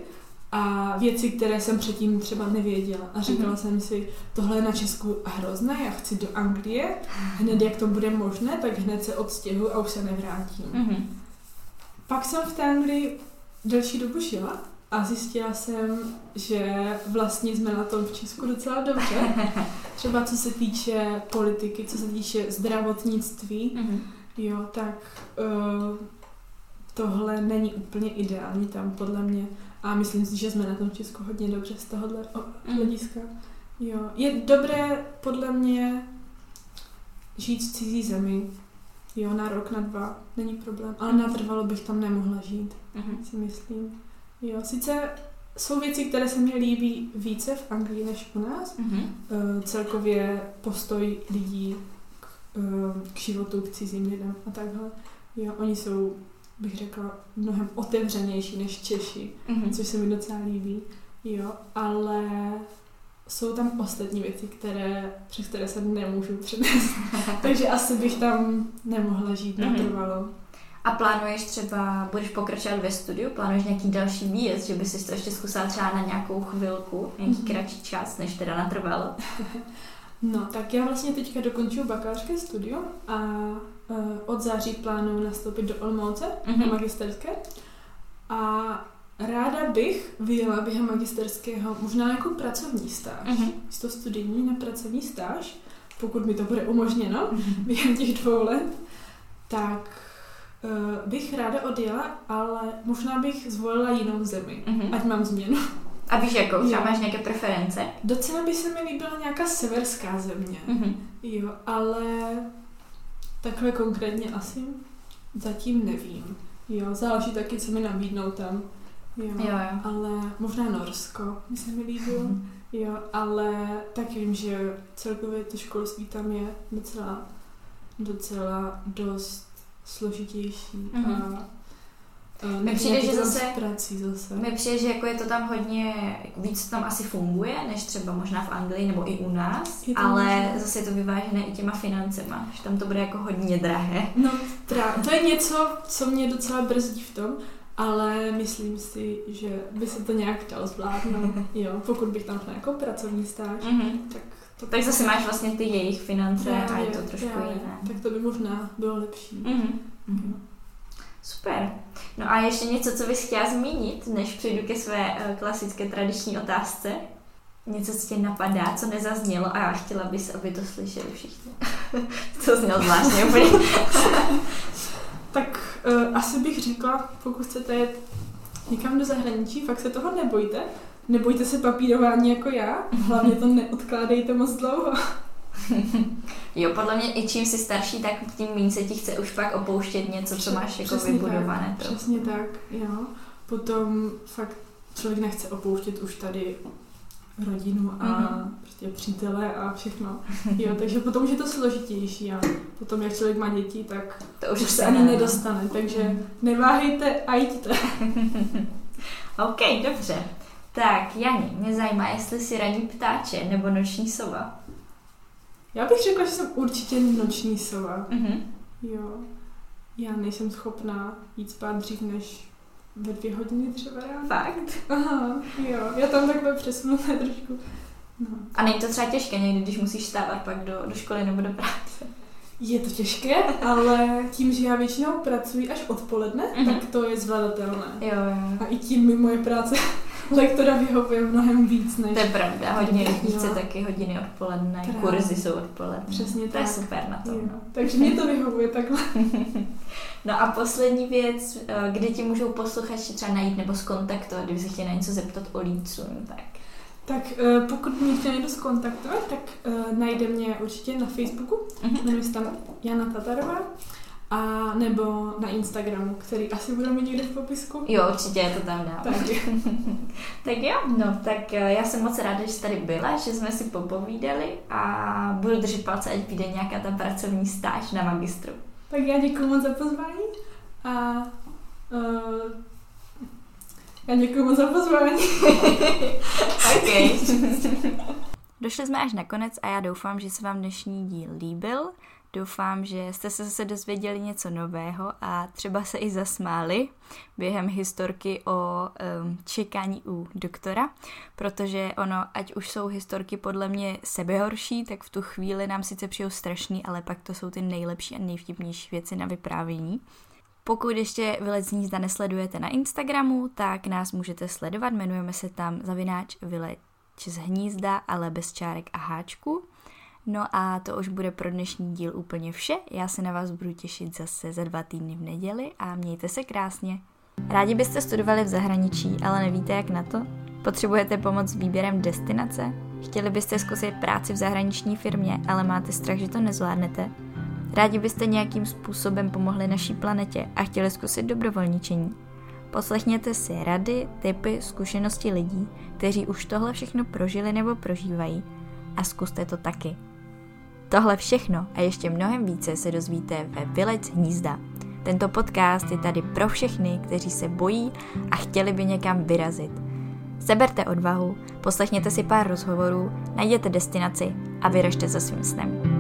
a věci, které jsem předtím třeba nevěděla. A říkala Mhm. jsem si, tohle je na Česku hrozné, já chci do Anglie, hned jak to bude možné, tak hned se odstěhuji a už se nevrátím. Mhm. Pak jsem v té Anglii delší dobu žila a zjistila jsem, že vlastně jsme na tom v Česku docela dobře. Třeba co se týče politiky, co se týče zdravotnictví, Mhm. Jo, tak uh, tohle není úplně ideální tam podle mě. A myslím si, že jsme na tom v Česku hodně dobře z tohohle Mhm. hlediska. Jo, je dobré podle mě žít v cizí zemi, jo, na rok, na dva, není problém, ale natrvalo bych tam nemohla žít, Mhm. si myslím. Jo, sice jsou věci, které se mi líbí více v Anglii než u nás. Eh, celkově postoj lidí k, eh, k životu, k cizím lidem a takhle. Jo, oni jsou, bych řekla, mnohem otevřenější než Češi, Mhm. což se mi docela líbí. Jo, ale jsou tam ostatní věci, které, přes které se nemůžu přednést. Takže asi bych tam nemohla žít Mhm. natrvalo. A plánuješ třeba, budeš pokračovat ve studiu, plánuješ nějaký další výjezd, že by si to ještě zkusila třeba na nějakou chvilku, nějaký Mhm. kratší čas, než teda natrvalo? No, tak já vlastně teďka dokončuju bakalářské studium a od září plánuju nastoupit do Olmouce Mhm. na magisterské. A ráda bych vyjela během magisterského možná jako pracovní stáž. Mhm. Místo studijní na pracovní stáž, pokud mi to bude umožněno během těch dvou let, tak uh, bych ráda odjela, ale možná bych zvolila jinou zemi, Mhm. ať mám změnu. A víš jako, třeba Jo. máš nějaké preference? Docela by se mi líbila nějaká severská země. Mhm. Jo, ale takhle konkrétně asi zatím nevím. Jo, záleží taky, co mi nabídnou tam. Jo, Jo, jo. ale možná Norsko by se mi líbilo. Jo, ale taky vím, že celkově to školství tam je docela, docela dost složitější. Mhm. A, a Mi nevím, přijde, že zase- prací zase. Mi přijde, že jako je to tam hodně, víc to tam asi funguje, než třeba možná v Anglii nebo i u nás, ale možné. zase je to vyvážené i těma financema, že tam to bude jako hodně drahé. No, právě. To je něco, co mě docela brzdí v tom, ale myslím si, že by se to nějak dalo zvládnout. Jo, pokud bych tam šla jako pracovní stáž, Mhm. tak to Tak zase máš vlastně ty jejich finance a je Právě, to trošku právě. jiné. Tak to by možná bylo lepší. Mhm. Mhm. Super. No a ještě něco, co bys chtěla zmínit, než přijdu ke své eh, klasické tradiční otázce? Něco, co tě napadá, co nezaznělo a já chtěla bys, aby to slyšeli všichni. to znělo zvláštně úplně. Tak uh, asi bych řekla, pokud chcete jet někam do zahraničí, fakt se toho nebojte. Nebojte se papírování jako já, hlavně to neodkládejte moc dlouho. Jo, podle mě i čím jsi starší, tak tím méně se ti chce už pak opouštět něco, co máš jako Přesně vybudované. Tak, To. přesně tak, jo. Potom fakt člověk nechce opouštět už tady rodinu a Mhm. prostě přítele a všechno. Jo, takže potom už je to složitější a potom, jak člověk má děti, tak to už, už se ani ne- nedostane. Takže neváhejte a jděte. OK, dobře. Tak, Jani, mě zajímá, jestli jsi ranní ptáče nebo noční sova. Já bych řekla, že jsem určitě noční sova. Mhm. Jo. Já nejsem schopná jít spát dřív než ve dvě hodiny třeba ráno. Fakt? Aha, jo. Já tam takhle přesunuté trošku. No. A není to třeba těžké někdy, když musíš stávat pak do, do školy nebo do práce? Je to těžké, ale tím, že já většinou pracuji až odpoledne, Mhm. tak to je zvladatelné. Jo, jo. A i tím mi moje práce lektora vyhovuje mnohem víc než... To je pravda, hodně chce taky hodiny odpoledne, Právě. kurzy jsou odpoledne. Přesně To je tak. super na tom. Jo. Takže mě to vyhovuje takhle. No a poslední věc, eh, kde ti můžou posluchači třeba najít nebo skontaktovat, kdyby se chtěli na něco zeptat o Lícun, tak. Tak eh, pokud mě chce někdo skontaktovat, tak uh, najde mě určitě na Facebooku, Mhm. jmenuji se tam Jana Tatarová, a nebo na Instagramu, který asi budu mít někde v popisku. Jo, určitě je to tam dám. Tak, Tak jo, no, tak eh, já jsem moc ráda, že jsi tady byla, že jsme si popovídali a budu držet palce, ať vyjde nějaká ta pracovní stáž na magistru. tak já děkuji moc za pozvání a uh, já děkuji moc za pozvání. OK. Došli jsme až na konec a já doufám, že se vám dnešní díl líbil. Doufám, že jste se zase dozvěděli něco nového a třeba se i zasmáli během historky o um, čekání u doktora, protože ono, ať už jsou historky podle mě sebehorší, tak v tu chvíli nám sice přijou strašný, ale pak to jsou ty nejlepší a nejvtipnější věci na vyprávění. Pokud ještě Vylec hnízda nesledujete na Instagramu, tak nás můžete sledovat, jmenujeme se tam zavináč Vylec z hnízda, ale bez čárek a háčku. No a to už bude pro dnešní díl úplně vše. Já se na vás budu těšit zase za dva týdny v neděli a mějte se krásně. Rádi byste studovali v zahraničí, ale nevíte jak na to? Potřebujete pomoc s výběrem destinace? Chtěli byste zkusit práci v zahraniční firmě, ale máte strach, že to nezvládnete? Rádi byste nějakým způsobem pomohli naší planetě a chtěli zkusit dobrovolničení. Poslechněte si rady, typy, zkušenosti lidí, kteří už tohle všechno prožili nebo prožívají a zkuste to taky. Tohle všechno a ještě mnohem více se dozvíte ve Vylec hnízda. Tento podcast je tady pro všechny, kteří se bojí a chtěli by někam vyrazit. Seberte odvahu, poslechněte si pár rozhovorů, najděte destinaci a vyražte za svým snem.